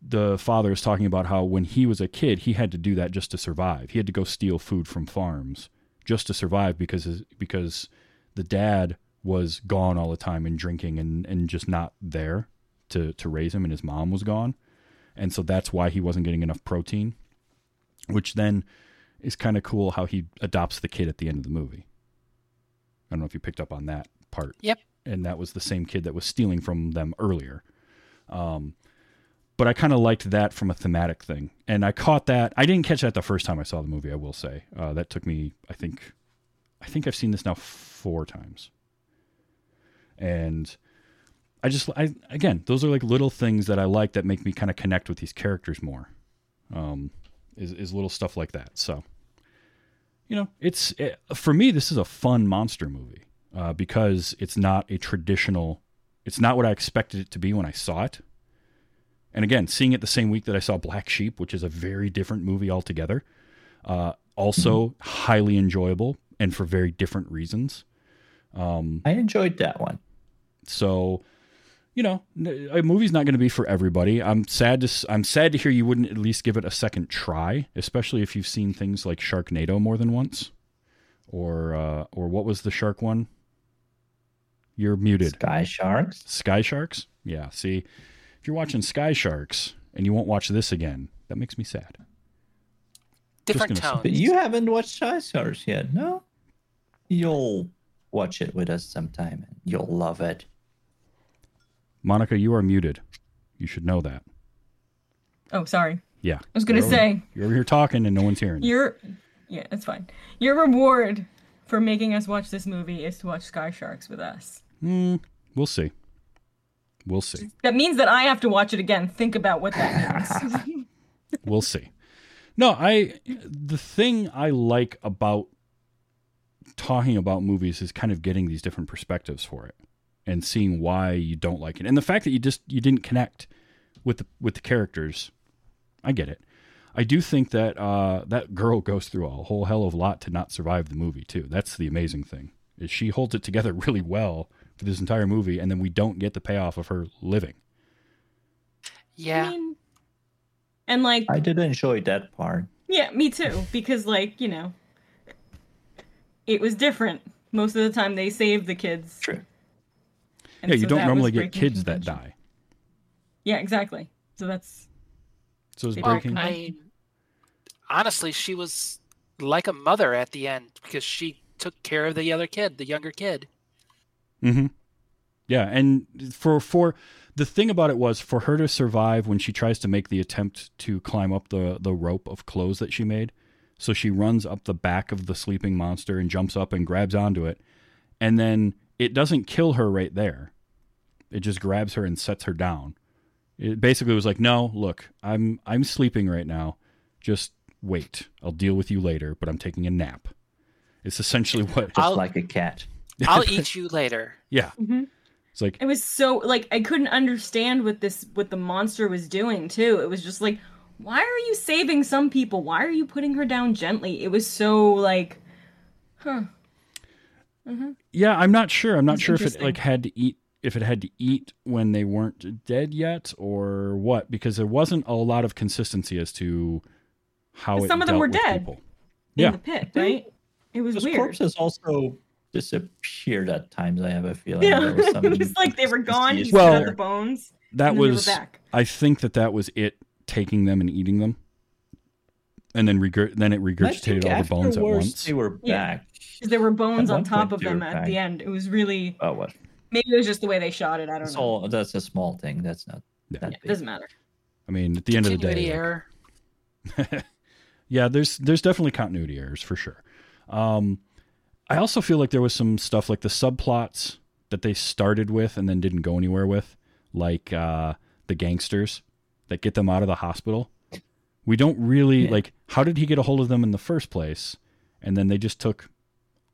the father is talking about how when he was a kid, he had to do that just to survive. He had to go steal food from farms just to survive because because the dad was gone all the time and drinking and, and just not there to, to raise him and his mom was gone. And so that's why he wasn't getting enough protein, which then is kind of cool how he adopts the kid at the end of the movie. I don't know if you picked up on that part. Yep. And that was the same kid that was stealing from them earlier. Um, but I kind of liked that from a thematic thing. And I caught that. I didn't catch that the first time I saw the movie, I will say. Uh, that took me, I think, I think I've seen this now four times and I just I again those are like little things that I like that make me kind of connect with these characters more. Um, is is little stuff like that. So, you know, it's it, for me this is a fun monster movie uh, because it's not a traditional. It's not what I expected it to be when I saw it. And again, seeing it the same week that I saw Black Sheep, which is a very different movie altogether, uh, also highly enjoyable and for very different reasons. Um, I enjoyed that one. so, you know, a movie's not going to be for everybody. I'm sad to I'm sad to hear you wouldn't at least give it a second try, especially if you've seen things like Sharknado more than once, or uh, or what was the shark one? You're muted. Sky Sharks. Sky Sharks. Yeah. See, if you're watching Sky Sharks and you won't watch this again, that makes me sad. Different gonna tones. But you haven't watched Sky Sharks yet, no? You'll watch it with us sometime and you'll love it. Monica, you are muted. You should know that. Oh, sorry. Yeah. I was gonna say you're over here talking and no one's hearing. you. your yeah, it's fine. Your reward for making us watch this movie is to watch Sky Sharks with us. Hmm, we'll see. We'll see. That means that I have to watch it again. Think about what that means. we'll see. No, I the thing I like about talking about movies is kind of getting these different perspectives for it and seeing why you don't like it. And the fact that you just you didn't connect with the with the characters, I get it. I do think that uh, that girl goes through a whole hell of a lot to not survive the movie too. That's the amazing thing. Is she holds it together really well for this entire movie, and then we don't get the payoff of her living. Yeah. I mean, and like, I did enjoy that part. yeah, me too, because like you know, it was different. Most of the time, they saved the kids. True. And yeah, you so don't normally get breaking kids that die. Yeah, exactly. So that's So it's They Well, breaking. I mean, honestly, she was like a mother at the end because she took care of the other kid, the younger kid. Mm-hmm. Yeah, and for for the thing about it was for her to survive when she tries to make the attempt to climb up the the rope of clothes that she made. So she runs up the back of the sleeping monster and jumps up and grabs onto it, and then it doesn't kill her right there. It just grabs her and sets her down. It basically was like, "No, look, I'm I'm sleeping right now. Just wait. I'll deal with you later, but I'm taking a nap." It's essentially what. Just I'll- like a cat. I'll eat you later. yeah. Mhm. It's like it was so like I couldn't understand what this what the monster was doing too. It was just like, why are you saving some people? Why are you putting her down gently? It was so like, huh? Yeah, I'm not sure. I'm not It's sure if it like had to eat if it had to eat when they weren't dead yet or what because there wasn't a lot of consistency as to how it Some of them were dead. people. In Yeah. the pit, right? It was Those weird. corpses also disappeared at times. I have a feeling. Yeah, There was some it was like they were gone. He Well- out the bones. That and then they were was back. I think that that was it taking them and eating them. And then regurg- then it regurgitated all the bones at once. They were Yeah. back. 'Cause there were bones on top of them at back. the end. It was really Oh, what? Maybe it was just the way they shot it. I don't That's know. all. That's a small thing. That's not Yeah. that Yeah, it doesn't matter. I mean, at the end of the Continuity day, like- error. yeah, there's there's definitely continuity errors for sure. Um, I also feel like there was some stuff like the subplots that they started with and then didn't go anywhere with, like uh, the gangsters that get them out of the hospital. We don't really Yeah. like. How did he get a hold of them in the first place? And then they just took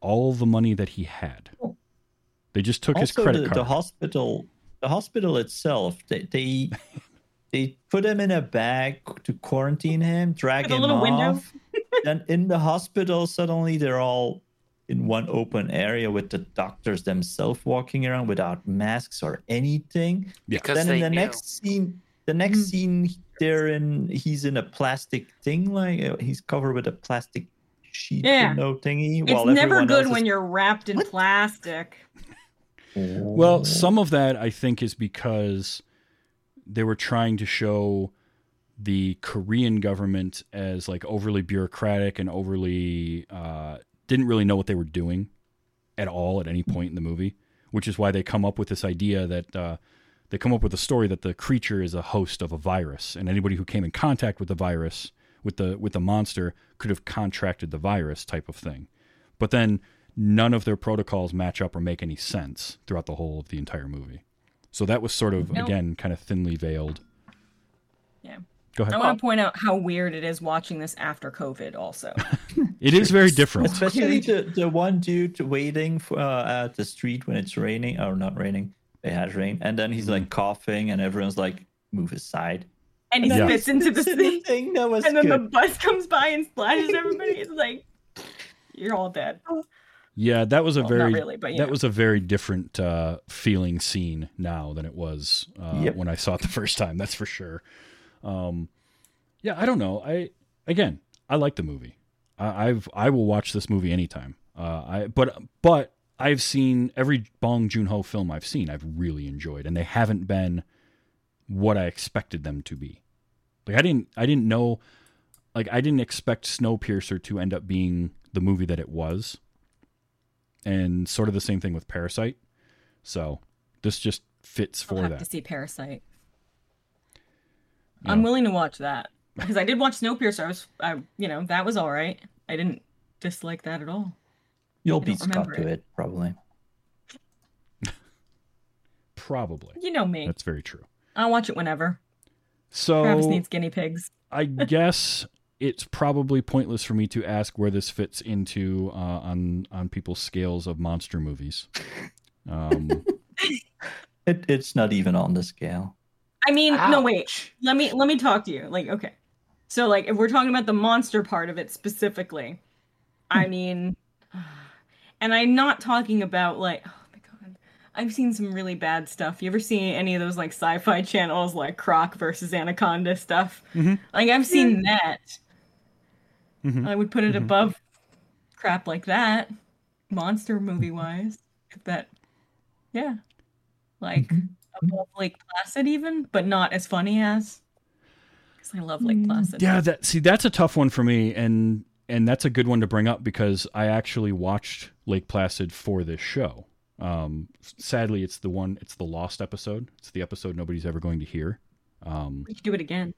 all the money that he had. They just took his also, credit the, card. the hospital, the hospital itself, they they, they put him in a bag to quarantine him, drag With a him little window. off. and in the hospital, suddenly they're all in one open area with the doctors themselves walking around without masks or anything. Yeah. Because then they in the knew. next scene, the next Mm. scene, they're in. He's in a plastic thing, like uh, he's covered with a plastic sheet Yeah. window thingy. It's while never good else when is- you're wrapped in plastic. Well, some of that I think is because they were trying to show the Korean government as like overly bureaucratic and overly uh, didn't really know what they were doing at all at any point in the movie, which is why they come up with this idea that uh, they come up with a story that the creature is a host of a virus, and anybody who came in contact with the virus with the with the monster could have contracted the virus type of thing. But then none of their protocols match up or make any sense throughout the whole of the entire movie. So that was sort of Nope. again kind of thinly veiled. Yeah. Go ahead. I want to point out how weird it is watching this after COVID. Also, It is very different. Especially the, the one dude waiting for, uh, at the street when it's raining, or not raining, it has rain, and then he's Mm-hmm. like coughing, and everyone's like, move aside. and he Yeah. spits into the Spits the thing, thing. That was and then the bus comes by and splashes everybody. It's like you're all dead. Yeah, that was a Well, very really, but, that know. was a very different uh, feeling scene now than it was uh, Yep. when I saw it the first time. That's for sure. Um, yeah, I don't know. I again, I like the movie. I, I've I will watch this movie anytime. Uh, I but but I've seen every Bong Joon Ho film I've seen. I've really enjoyed, and they haven't been what I expected them to be. Like I didn't I didn't know like I didn't expect Snowpiercer to end up being the movie that it was. And sort of the same thing with Parasite. So this just fits I'll for have that. to see Parasite. Yeah. I'm willing to watch that because I did watch Snowpiercer. I was, I, you know, that was all right. I didn't dislike that at all. You'll I beat don't Scott to it. it, probably. Probably. You know me. That's very true. I'll watch it whenever. So Travis needs guinea pigs. I guess it's probably pointless for me to ask where this fits into uh, on on people's scales of monster movies. Um, It, it's not even on the scale. I mean, no, wait. Let me let me talk to you. Like, okay. So, like, if we're talking about the monster part of it specifically, I Hmm. mean, and I'm not talking about like, oh my god, I've seen some really bad stuff. You ever see any of those like sci-fi channels like Croc versus Anaconda stuff? Mhm. Like I've seen that. Mhm. I would put it Mhm. above crap like that, monster movie wise. If that, yeah, like Mhm. above Lake Placid even, but not as funny as. Because I love Lake Placid. Yeah, that see that's a tough one for me and and that's a good one to bring up because I actually watched Lake Placid for this show. Um sadly it's the one it's the lost episode. It's the episode nobody's ever going to hear. Um we could do it again.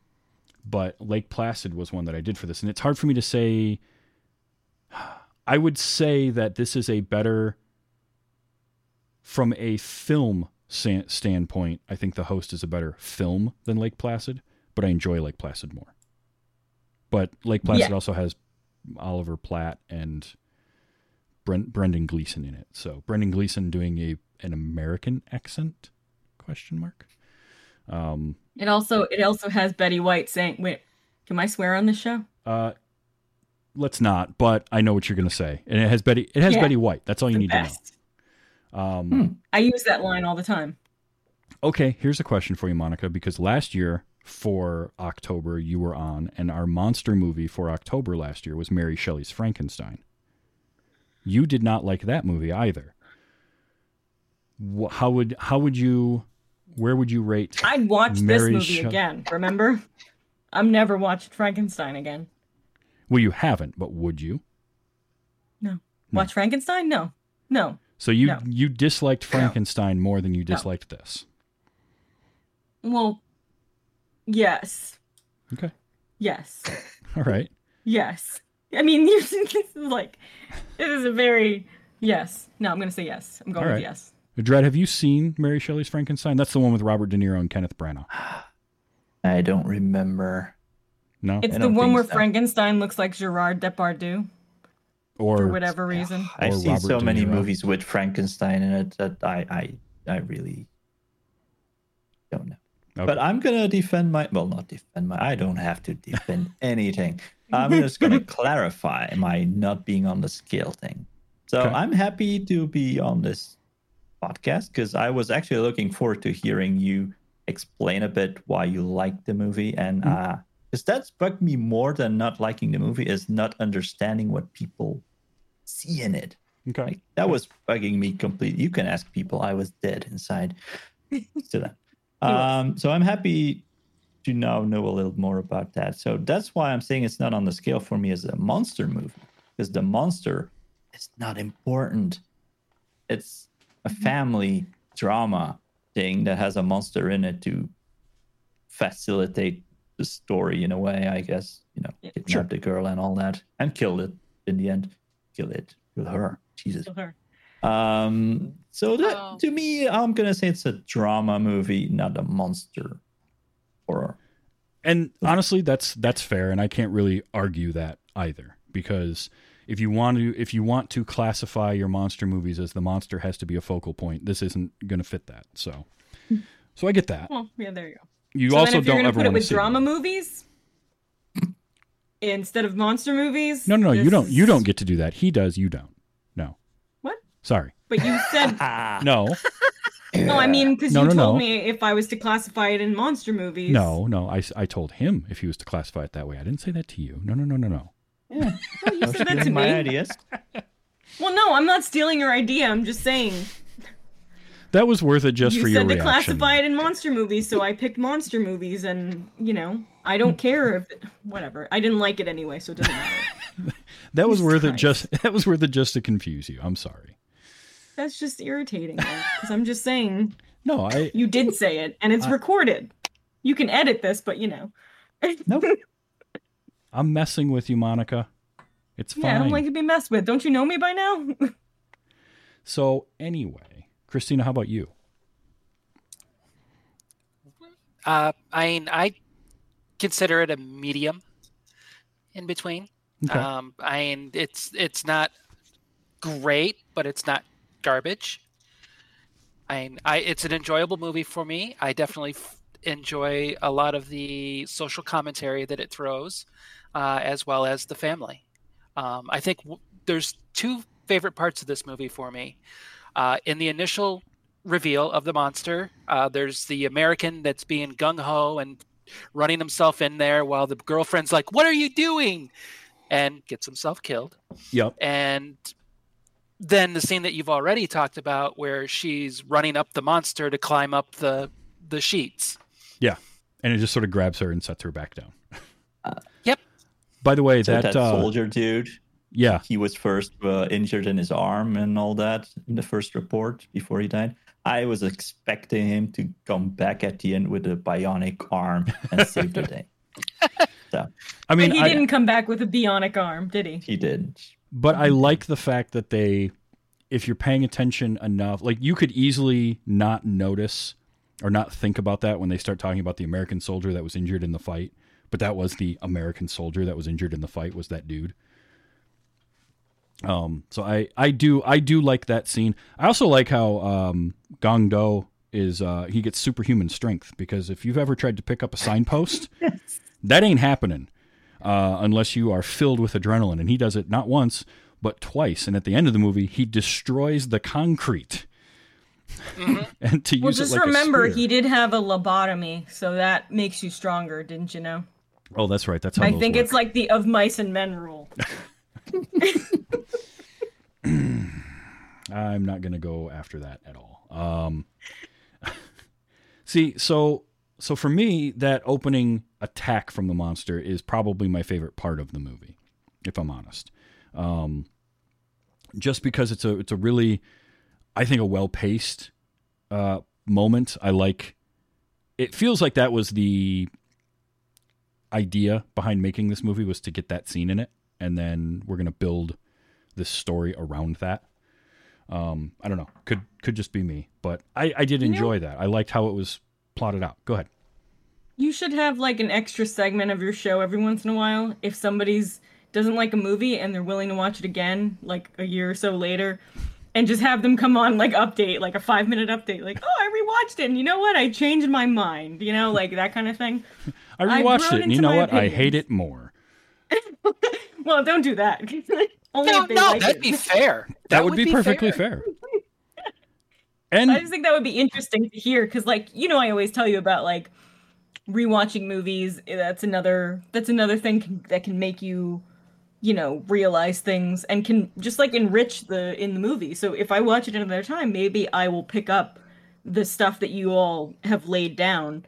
But Lake Placid was one that I did for this and it's hard for me to say I would say that this is a better from a film standpoint, I think the host is a better film than Lake Placid, but I enjoy Lake Placid more. But Lake Placid Yeah. also has Oliver Platt and Brent, Brendan Gleeson in it. So Brendan Gleeson doing a an American accent question mark. Um, It also it also has Betty White saying, "Wait, can I swear on this show?" uh, let's not, but I know what you're going to say, and it has Betty. It has Yeah. Betty White. That's all you The need best. to know. Um, Hmm. I use that line all the time. Okay, here's a question for you, Monica, because last year for October you were on, and our monster movie for October last year was Mary Shelley's Frankenstein. You did not like that movie either. How would how would you where would you rate? I'd watch this movie Shelley. again. Remember? I'm never watched Frankenstein again. Well, you haven't, but would you? No. Watch Frankenstein? No. No. So you No. you disliked Frankenstein more than you No. disliked this. Well, yes. Okay. Yes. All right. Yes. I mean, you, this is like, it is a very yes. No, I'm gonna say yes. I'm going All with right. yes. Dread, have you seen Mary Shelley's Frankenstein? That's the one with Robert De Niro and Kenneth Branagh. I don't remember. No, It's the one where so. Frankenstein looks like Gerard Depardieu or for whatever reason. I've seen Robert so many movies with Frankenstein in it that I I, I really don't know. Okay. But I'm gonna defend my well, not defend my. I don't have to defend anything. I'm just gonna clarify my not being on the scale thing. So Okay. I'm happy to be on this podcast because I was actually looking forward to hearing you explain a bit why you like the movie and uh because that's bugged me more than not liking the movie is not understanding what people see in it. okay. Like that was bugging me completely. You can ask people. I was dead inside. to them. Um, so I'm happy to now know a little more about that. So that's why I'm saying it's not on the scale for me as a monster movie because the monster is not important. It's a family drama thing that has a monster in it to facilitate the story in a way. I guess you know, Yeah, kidnap sure. the girl and all that, and kill it in the end. Kill it, kill her. Jesus. Kill her. Um, so that Oh. to me, I'm gonna say it's a drama movie, not a monster horror. And honestly, that's that's fair, and I can't really argue that either because if you want to if you want to classify your monster movies as the monster has to be a focal point, this isn't going to fit that. So, so I get that. Well, yeah, there you go. You so also if you're don't gonna ever put it with see drama them. movies instead of monster movies. No, no, no. You don't. You don't get to do that. He does. You don't. No. What? Sorry. But you said No. no. I mean, because No, you no, told no. me if I was to classify it in monster movies. No. No. I I told him if he was to classify it that way. I didn't say that to you. No. No. No. No. No. Yeah, Well, you said that to stealing my me. ideas. Well, no, I'm not stealing your idea. I'm just saying That was worth it just for your reaction. you said to classify it in monster movies, so I picked monster movies, and you know I don't care if it, whatever. I didn't like it anyway, so it doesn't matter. That was Jesus worth it just. That was worth it just to confuse you. I'm sorry. That's just irritating because I'm just saying No. I. you did say it, and it's recorded. You can edit this, but you know. Nope. I'm messing with you, Monica. It's fine. Yeah, I don't like to be messed with. Don't you know me by now? So anyway, Christina, how about you? Uh, I mean, I consider it a medium in between. Okay. Um, I mean, it's it's not great, but it's not garbage. I mean, I it's an enjoyable movie for me. I definitely f- enjoy a lot of the social commentary that it throws, uh, as well as the family. Um, I think w- there's two favorite parts of this movie for me. Uh, in the initial reveal of the monster. Uh, there's the American that's being gung ho and running himself in there while the girlfriend's like, "What are you doing?" and gets himself killed. Yep. And then the scene that you've already talked about, where she's running up the monster to climb up the the sheets. Yeah. And it just sort of grabs her and sets her back down. Yep. By the way, So that, that, uh, soldier dude, yeah, he was first uh, injured in his arm and all that in the first report before he died. I was expecting him to come back at the end with a bionic arm and save the day. So I mean, but he I- didn't come back with a bionic arm, did he? he did. but I like the fact that they, if you're paying attention enough, like you could easily not notice or not think about that when they start talking about the American soldier that was injured in the fight. But that was the American soldier that was injured in the fight was that dude. Um, so I, I do I do like that scene. I also like how um, Gong Do is uh, he gets superhuman strength because if you've ever tried to pick up a signpost, that ain't happening uh, unless you are filled with adrenaline. And he does it not once but twice. And at the end of the movie, he destroys the concrete. and to use Well, it just like remember he did have a lobotomy, so that makes you stronger, didn't you know? Oh, that's right. That's how I think work. it's like the of mice and men rule. I'm not going to go after that at all. Um, see, so so for me, that opening attack from the monster is probably my favorite part of the movie, if I'm honest. Um, just because it's a it's a really, I think, a well paced uh, moment. I like. It feels like that was the idea behind making this movie was to get that scene in it, and then we're gonna build this story around that. Um, I don't know. Could could just be me, but I, I did You know- enjoy that. I liked how it was plotted out. Go ahead. You should have like an extra segment of your show every once in a while if somebody's doesn't like a movie and they're willing to watch it again like a year or so later and just have them come on like update like a 5 minute update like oh I rewatched it and you know what I changed my mind you know like that kind of thing. I rewatched it, and you know my what? I hate it more. Well, don't do that. Only No, if they no, like that'd it. be fair. That, would, be, perfectly fair. And I just think that would be interesting to hear because, like, you know, I always tell you about like rewatching movies. That's another. That's another thing can, that can make you, you know, realize things and can just like enrich the in the movie. So if I watch it another time, maybe I will pick up the stuff that you all have laid down.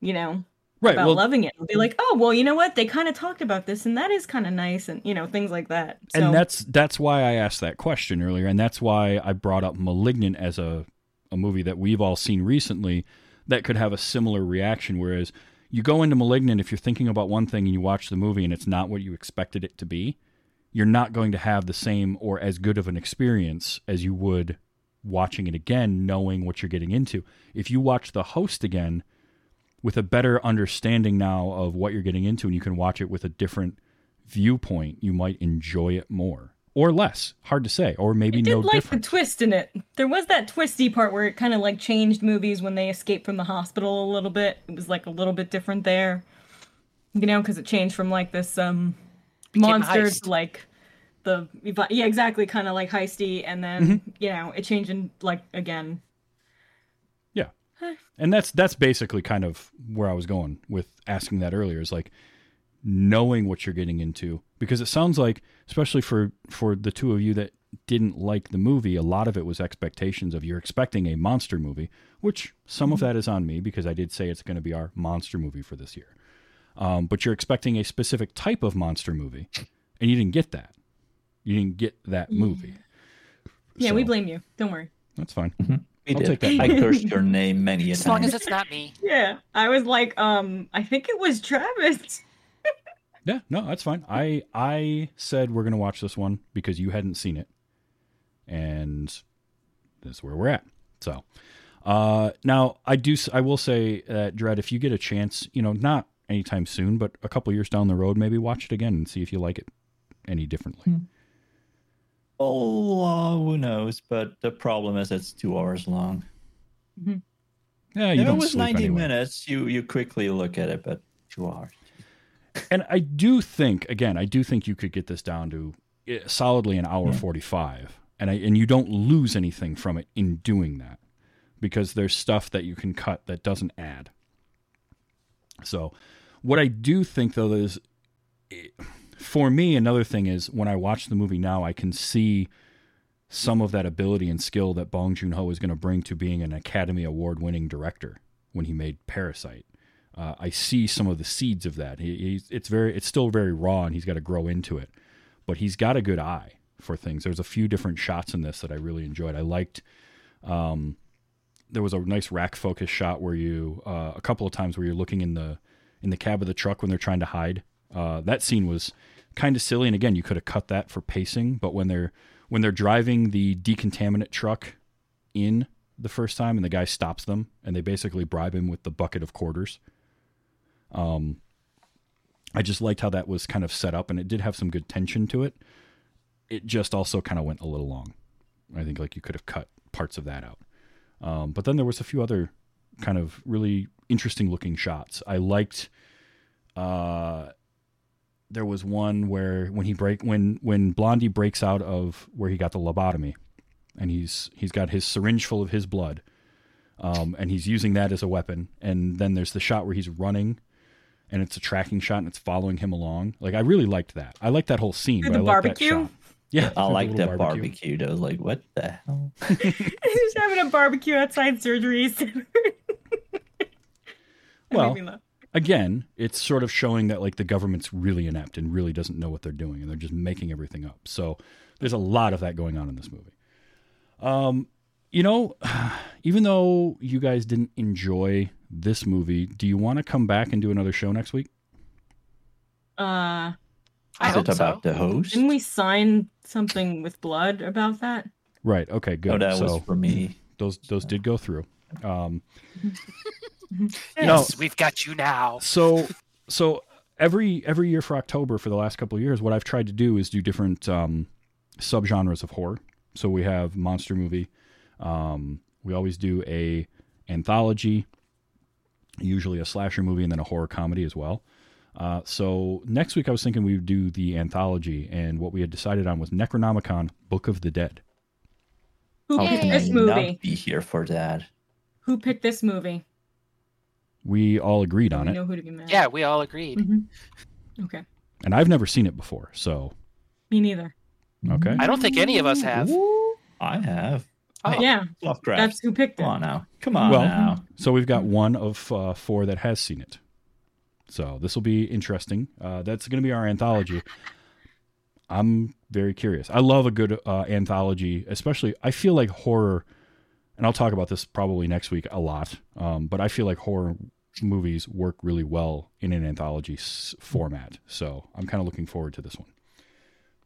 You know, right, about well, loving it. I'll be like, oh, well, you know what? They kind of talked about this, and that is kind of nice, and you know, things like that. So, and that's that's why I asked that question earlier, and that's why I brought up *Malignant* as a a movie that we've all seen recently that could have a similar reaction. Whereas you go into *Malignant* if you're thinking about one thing and you watch the movie and it's not what you expected it to be, you're not going to have the same or as good of an experience as you would watching it again, knowing what you're getting into. If you watch *The Host* again with a better understanding now of what you're getting into, and you can watch it with a different viewpoint, you might enjoy it more or less. Hard to say, or maybe I did no like different. the twist in it. There was that twisty part where it kind of like changed movies when they escaped from the hospital a little bit. It was like a little bit different there, you know, because it changed from like this um monster to like the yeah exactly kind of like heisty, and then Mm-hmm. you know it changed in like again. Yeah. And that's that's basically kind of where I was going with asking that earlier is like knowing what you're getting into because it sounds like especially for for the two of you that didn't like the movie a lot of it was expectations of you're expecting a monster movie which some of that is on me because I did say it's going to be our monster movie for this year um, but you're expecting a specific type of monster movie and you didn't get that you didn't get that movie Yeah, we So, blame you. Don't worry. that's fine We I'll take that. I cursed your name many a As long as it's not me. Yeah, I was like, um, I think it was Travis. Yeah, no, that's fine. I I said we're gonna watch this one because you hadn't seen it, and that's where we're at. So, uh, now I do s- I will say that Dread, if you get a chance, you know, not anytime soon, but a couple years down the road, maybe watch it again and see if you like it any differently. Oh, uh, who knows? But the problem is it's two hours long. Yeah, you if it don't was sleep 90 anyway. minutes, you you quickly look at it, but two hours. And I do think, again, I do think you could get this down to eh, solidly an hour Yeah. forty-five, and I and you don't lose anything from it in doing that. because there's stuff that you can cut that doesn't add. So, what I do think though is, eh, for me, another thing is when I watch the movie now, I can see some of that ability and skill that Bong Joon Ho is going to bring to being an Academy Award winning director when he made Parasite. Uh, I see some of the seeds of that. He, it's very, it's still very raw, and he's got to grow into it. But he's got a good eye for things. There's a few different shots in this that I really enjoyed. I liked. Um, there was a nice rack focus shot where you, uh, a couple of times where you're looking in the in the cab of the truck when they're trying to hide. Uh, that scene was kind of silly, and again, you could have cut that for pacing. But when they're when they're driving the decontaminant truck in the first time, and the guy stops them, and they basically bribe him with the bucket of quarters. Um, I just liked how that was kind of set up, and it did have some good tension to it. It just also kind of went a little long. I think like you could have cut parts of that out. Um, but then there was a few other kind of really interesting looking shots. I liked. Uh, there was one where when he break when when Blondie breaks out of where he got the lobotomy, and he's he's got his syringe full of his blood, um, and he's using that as a weapon. And then there's the shot where he's running, and it's a tracking shot and it's following him along. Like I really liked that. I liked that whole scene. Through the I that barbecue? shot. Yeah, I through like little the barbecue. I was like, what the hell? He's having a barbecue outside surgery. That Well, made me laugh. again, it's sort of showing that like the government's really inept and really doesn't know what they're doing and they're just making everything up. So there's a lot of that going on in this movie. Um, you know, even though you guys didn't enjoy this movie, do you want to come back and do another show next week? Uh, I Is hope it so. about the host? didn't we sign something with blood about that? Right. Okay. Good. No, that so was for me. those those did go through. Um, Yes, we've got you now. so so every every year for October for the last couple of years, what I've tried to do is do different um, subgenres of horror. So we have monster movie. Um, we always do a anthology, usually a slasher movie, and then a horror comedy as well. Uh, so next week, I was thinking we would do the anthology, and what we had decided on was Necronomicon: Book of the Dead. Who How picked can I this not movie? be here for that? Who picked this movie? We all agreed on We it, know who to be mad. Yeah, we all agreed. Mhm. Okay. and I've never seen it before. So Me neither. okay, I don't think any of us have. Ooh, I have. Oh. Yeah, Lovecraft. that's who picked it. Come on now. Come on Well, now. So we've got one of uh, four that has seen it. So this will be interesting. Uh, that's going to be our anthology. I'm very curious. I love a good uh, anthology, especially. I feel like horror, and I'll talk about this probably next week a lot. Um, but I feel like horror movies work really well in an anthology s- format. So I'm kind of looking forward to this one.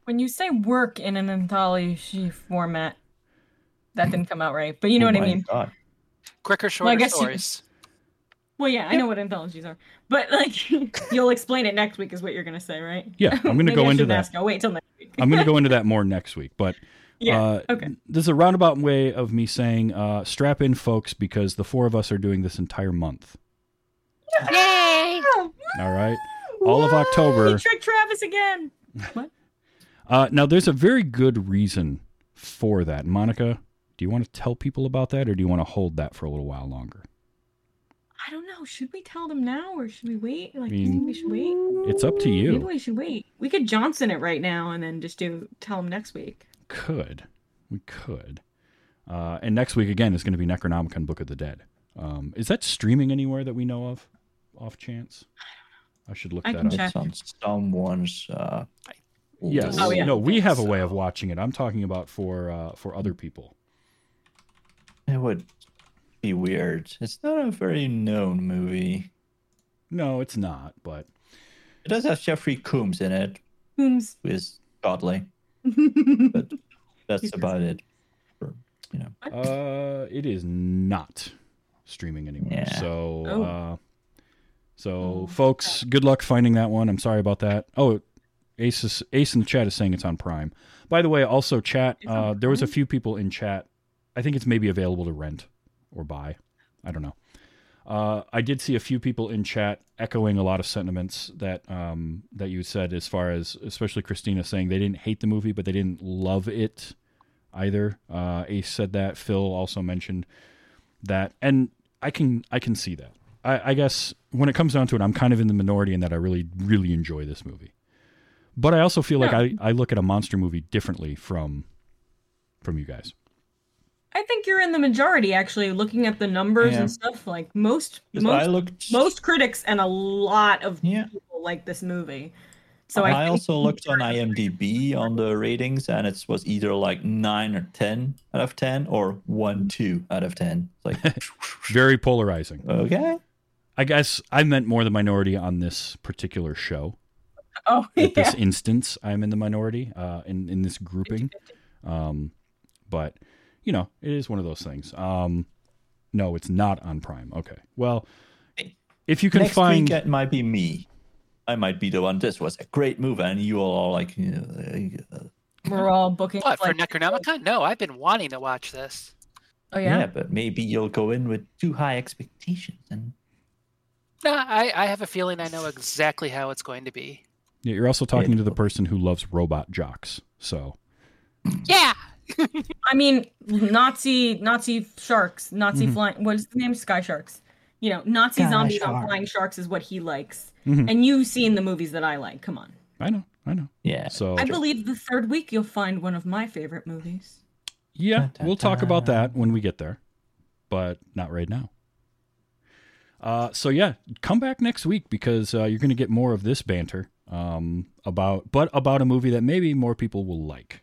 When you say work in an anthology format, that didn't come out right. But you know Oh what I mean. God. Quicker, Well, I shorter guess you- stories. Well, yeah, I know what anthologies are, but like you'll explain it next week, is what you're gonna say, right? Yeah, I'm going to go I into shouldn't that. Ask. I'll wait till next week. I'm going to go into that more next week. But yeah. Uh, okay. This is a roundabout way of me saying, uh, strap in, folks, because the four of us are doing this entire month. Yay! All right. All of October. He tricked Travis again. Uh, now, there's a very good reason for that. Monica, do you want to tell people about that, or do you want to hold that for a little while longer? I don't know. Should we tell them now or should we wait? Like, mean, you think we should wait? It's up to you. Maybe you. we should wait. We could Johnson it right now and then just do tell them next week. Could. We could. Uh, and next week, again, is going to be Necronomicon Book of the Dead. Um, is that streaming anywhere that we know of, off chance? I should look I that can up. check. It's on someone's. Uh, Yes. Oh, yeah. No, we have a way of watching it. I'm talking about for uh, for other people. It would be weird. It's not a very known movie. No, it's not. But It does have Jeffrey Combs in it, Whom's? who is godly, but that's about it. For, you know, uh, it is not streaming anymore. Yeah. So, Oh. uh, so folks, good luck finding that one. I'm sorry about that. Oh, Ace is, Ace in the chat is saying it's on Prime. By the way, also chat. Uh, there was a few people in chat. I think it's maybe available to rent or buy. I don't know. Uh, I did see a few people in chat echoing a lot of sentiments that um, that you said, as far as especially Christina saying they didn't hate the movie, but they didn't love it either. Uh, Ace said that. Phil also mentioned that and I can I can see that. I, I guess when it comes down to it, I'm kind of in the minority in that I really really enjoy this movie. But I also feel like I, I look at a monster movie differently from from you guys. I think you're in the majority actually looking at the numbers Yeah. and stuff like most 'Cause most I looked. most critics and a lot of Yeah. people like this movie. So I, I, also looked on IMDb on the ratings, and it was either like nine or ten out of ten, or one two out of ten. It's like, Very polarizing. okay, I guess I meant more the minority on this particular show. Oh At yeah. this instance, I'm in the minority uh, in in this grouping. Um, but you know, it is one of those things. Um, no, it's not on Prime. Okay. Well, if you can next find, week it might be me. I might be the one. This was a great movie, and you all are like, you know, uh, We're all booking. What for Necronomicon? No, I've been wanting to watch this. Oh yeah. yeah. but maybe you'll go in with too high expectations, and No, I, I have a feeling I know exactly how it's going to be. Yeah, you're also talking It to the person who loves Robot Jox. So Yeah. I mean, Nazi Nazi sharks, Nazi Mm-hmm. flying. What is the name? Sky sharks. You know, Nazi Sky zombies on flying sharks is what he likes. Mhm. And you've seen the movies that I like. Come on. I know, I know. yeah, So I believe the third week you'll find one of my favorite movies. yeah, Dun, dun, we'll talk about that when we get there, but not right now. Uh, so yeah, come back next week because uh, you're going to get more of this banter um, about, but about a movie that maybe more people will like.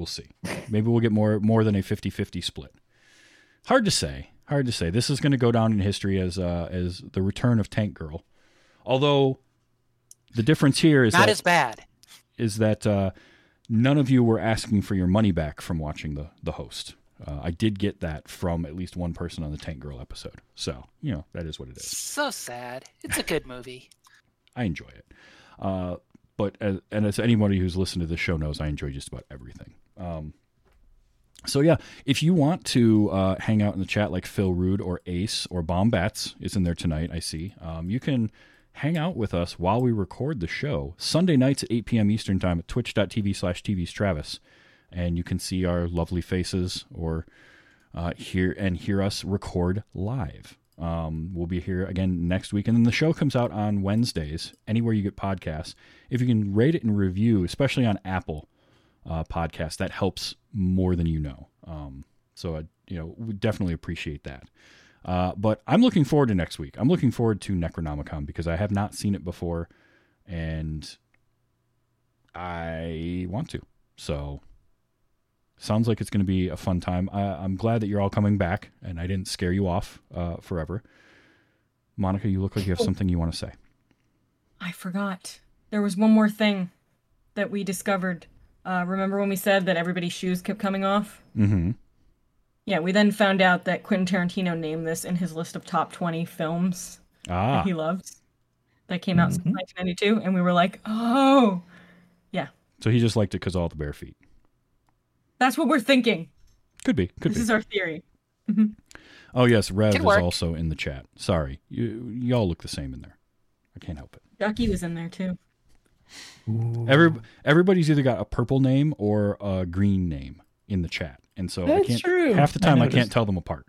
We'll see. Maybe we'll get more more than a 50-50 split. Hard to say. Hard to say. This is going to go down in history as uh, as the return of Tank Girl. Although the difference here is Not that, as bad. is that uh, none of you were asking for your money back from watching the the host. Uh, I did get that from at least one person on the Tank Girl episode. So you know that is what it is. So sad. It's a good movie. I enjoy it. Uh, but as, and as anybody who's listened to this show knows, I enjoy just about everything. Um, so yeah, if you want to uh, hang out in the chat like Phil Rude or Ace or Bombats is in there tonight, I see. Um, you can hang out with us while we record the show Sunday nights at 8 p.m. Eastern time at twitch.tv slash TV's Travis. And you can see our lovely faces or uh, hear and hear us record live. Um, we'll be here again next week, and then the show comes out on Wednesdays. Anywhere you get podcasts, if you can rate it and review, especially on Apple uh, Podcasts, that helps more than you know. Um, so I, you know, we definitely appreciate that. Uh, but I'm looking forward to next week. I'm looking forward to Necronomicon because I have not seen it before, and I want to. So sounds like it's going to be a fun time. I, I'm glad that you're all coming back, and I didn't scare you off uh, forever. Monica, you look like you have something you want to say. I forgot. There was one more thing that we discovered. Uh, remember when we said that everybody's shoes kept coming off? Mm-hmm. Yeah, we then found out that Quentin Tarantino named this in his list of top 20 films Ah, that he loves. That came out in 1992, and we were like, oh, yeah. so he just liked it because all the bare feet. that's what we're thinking. Could be, could This be. is our theory. Oh yes, Rev is also in the chat. Sorry, you y'all look the same in there. I can't help it. Ducky was in there too. Every everybody's either got a purple name or a green name in the chat, and so I That's can't true. half the time I, can't tell them apart.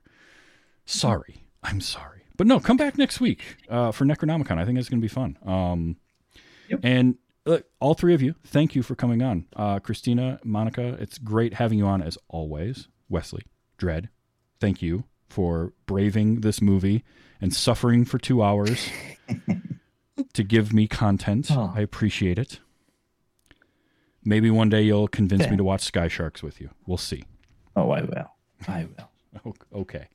Sorry, I'm sorry, but no, come back next week uh, for Necronomicon. I think it's going to be fun. Um, Yep. and uh, all three of you, thank you for coming on. Uh, Christina, Monica, it's great having you on as always. Wesley, Dread, thank you for braving this movie and suffering for two hours to give me content. Oh. I appreciate it. Maybe one day you'll convince me to watch Sky Sharks with you. We'll see. oh, I will, I will. Okay.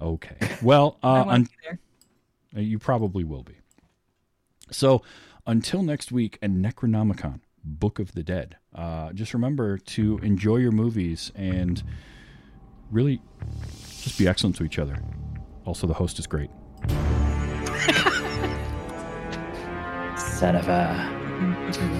Okay. Well, I uh, want un- there. uh, you probably will be. So until next week and Necronomicon, Book of the Dead, uh, just remember to enjoy your movies and really just be excellent to each other. Also, the host is great. Son of a.